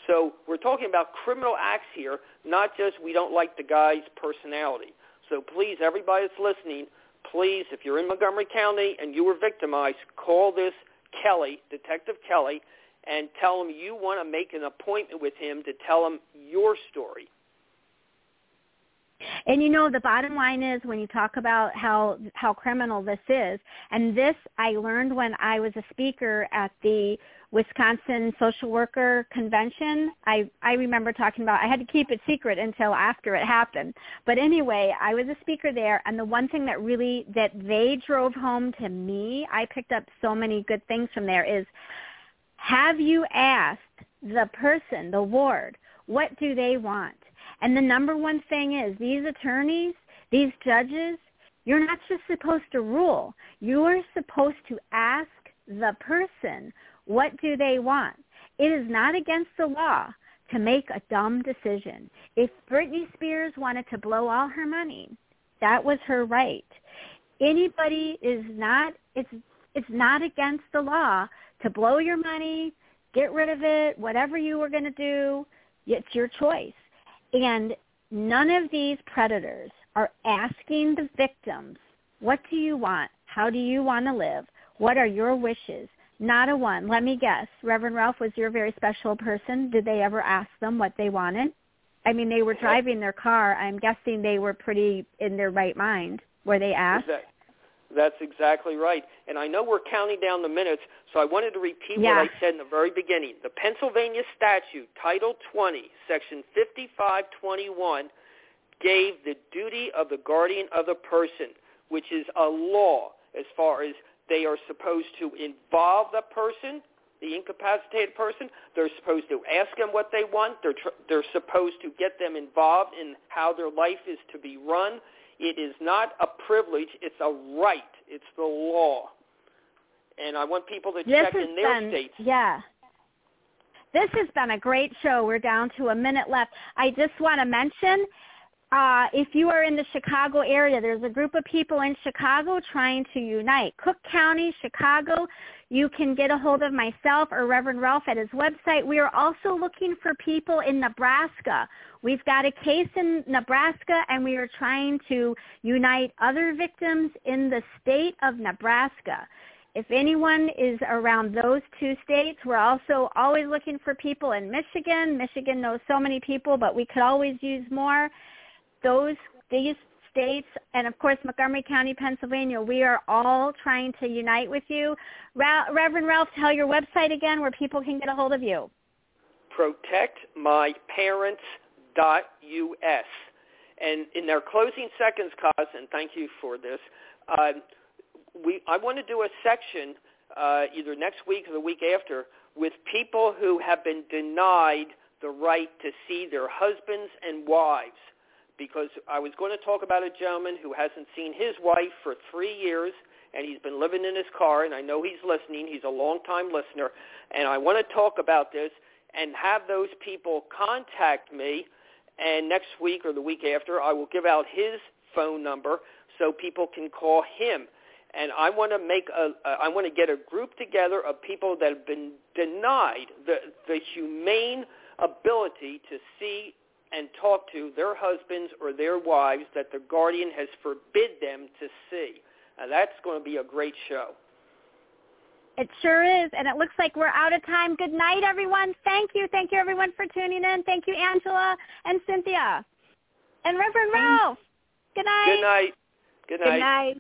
So we're talking about criminal acts here, not just we don't like the guy's personality. So please, everybody that's listening, please, if you're in Montgomery County and you were victimized, call this Kelly, Detective Kelly, and tell him you want to make an appointment with him to tell him your story. And you know, the bottom line is when you talk about how how criminal this is, and this I learned when I was a speaker at the Wisconsin Social Worker Convention. I I remember talking about I had to keep it secret until after it happened. But anyway, I was a speaker there, and the one thing that really that they drove home to me, I picked up so many good things from there. Is have you asked the person, the ward, what do they want? And the number one thing is these attorneys, these judges, you're not just supposed to rule. You're supposed to ask the person, what do they want? It is not against the law to make a dumb decision. If Britney Spears wanted to blow all her money, that was her right. Anybody is not it's it's not against the law to blow your money, get rid of it, whatever you were going to do, it's your choice. And none of these predators are asking the victims, what do you want? How do you want to live? What are your wishes? Not a one. Let me guess. Reverend Ralph was your very special person. Did they ever ask them what they wanted? I mean, they were driving their car. I'm guessing they were pretty in their right mind. Were they asked? That's exactly right. And I know we're counting down the minutes, so I wanted to repeat yeah. what I said in the very beginning. The Pennsylvania statute, Title 20, Section 5521, gave the duty of the guardian of the person, which is a law as far as they are supposed to involve the person, the incapacitated person. They're supposed to ask them what they want. They're, tr- they're supposed to get them involved in how their life is to be run it is not a privilege. It's a right. It's the law. And I want people to check in their been, states. Yeah. This has been a great show. We're down to a minute left. I just want to mention uh, if you are in the Chicago area, there's a group of people in Chicago trying to unite. Cook County, Chicago, you can get a hold of myself or Reverend Ralph at his website. We are also looking for people in Nebraska. We've got a case in Nebraska and we are trying to unite other victims in the state of Nebraska. If anyone is around those two states, we're also always looking for people in Michigan. Michigan knows so many people, but we could always use more. Those these States, and of course Montgomery County, Pennsylvania. We are all trying to unite with you. Ra- Reverend Ralph, tell your website again where people can get a hold of you. ProtectMyParents.us. And in their closing seconds, Coz, and thank you for this, uh, we I want to do a section uh, either next week or the week after with people who have been denied the right to see their husbands and wives. Because I was going to talk about a gentleman who hasn't seen his wife for three years, and he's been living in his car, and I know he's listening. He's a long-time listener, and I want to talk about this and have those people contact me. And next week or the week after, I will give out his phone number so people can call him and I want to make a, I want to get a group together of people that have been denied the the humane ability to see and talk to their husbands or their wives that the guardian has forbid them to see. Now that's going to be a great show. It sure is, and it looks like we're out of time. Good night, everyone. Thank you. Thank you, everyone, for tuning in. Thank you, Angela and Cynthia. And Reverend Ralph. Good night. Good night. Good night. Good night.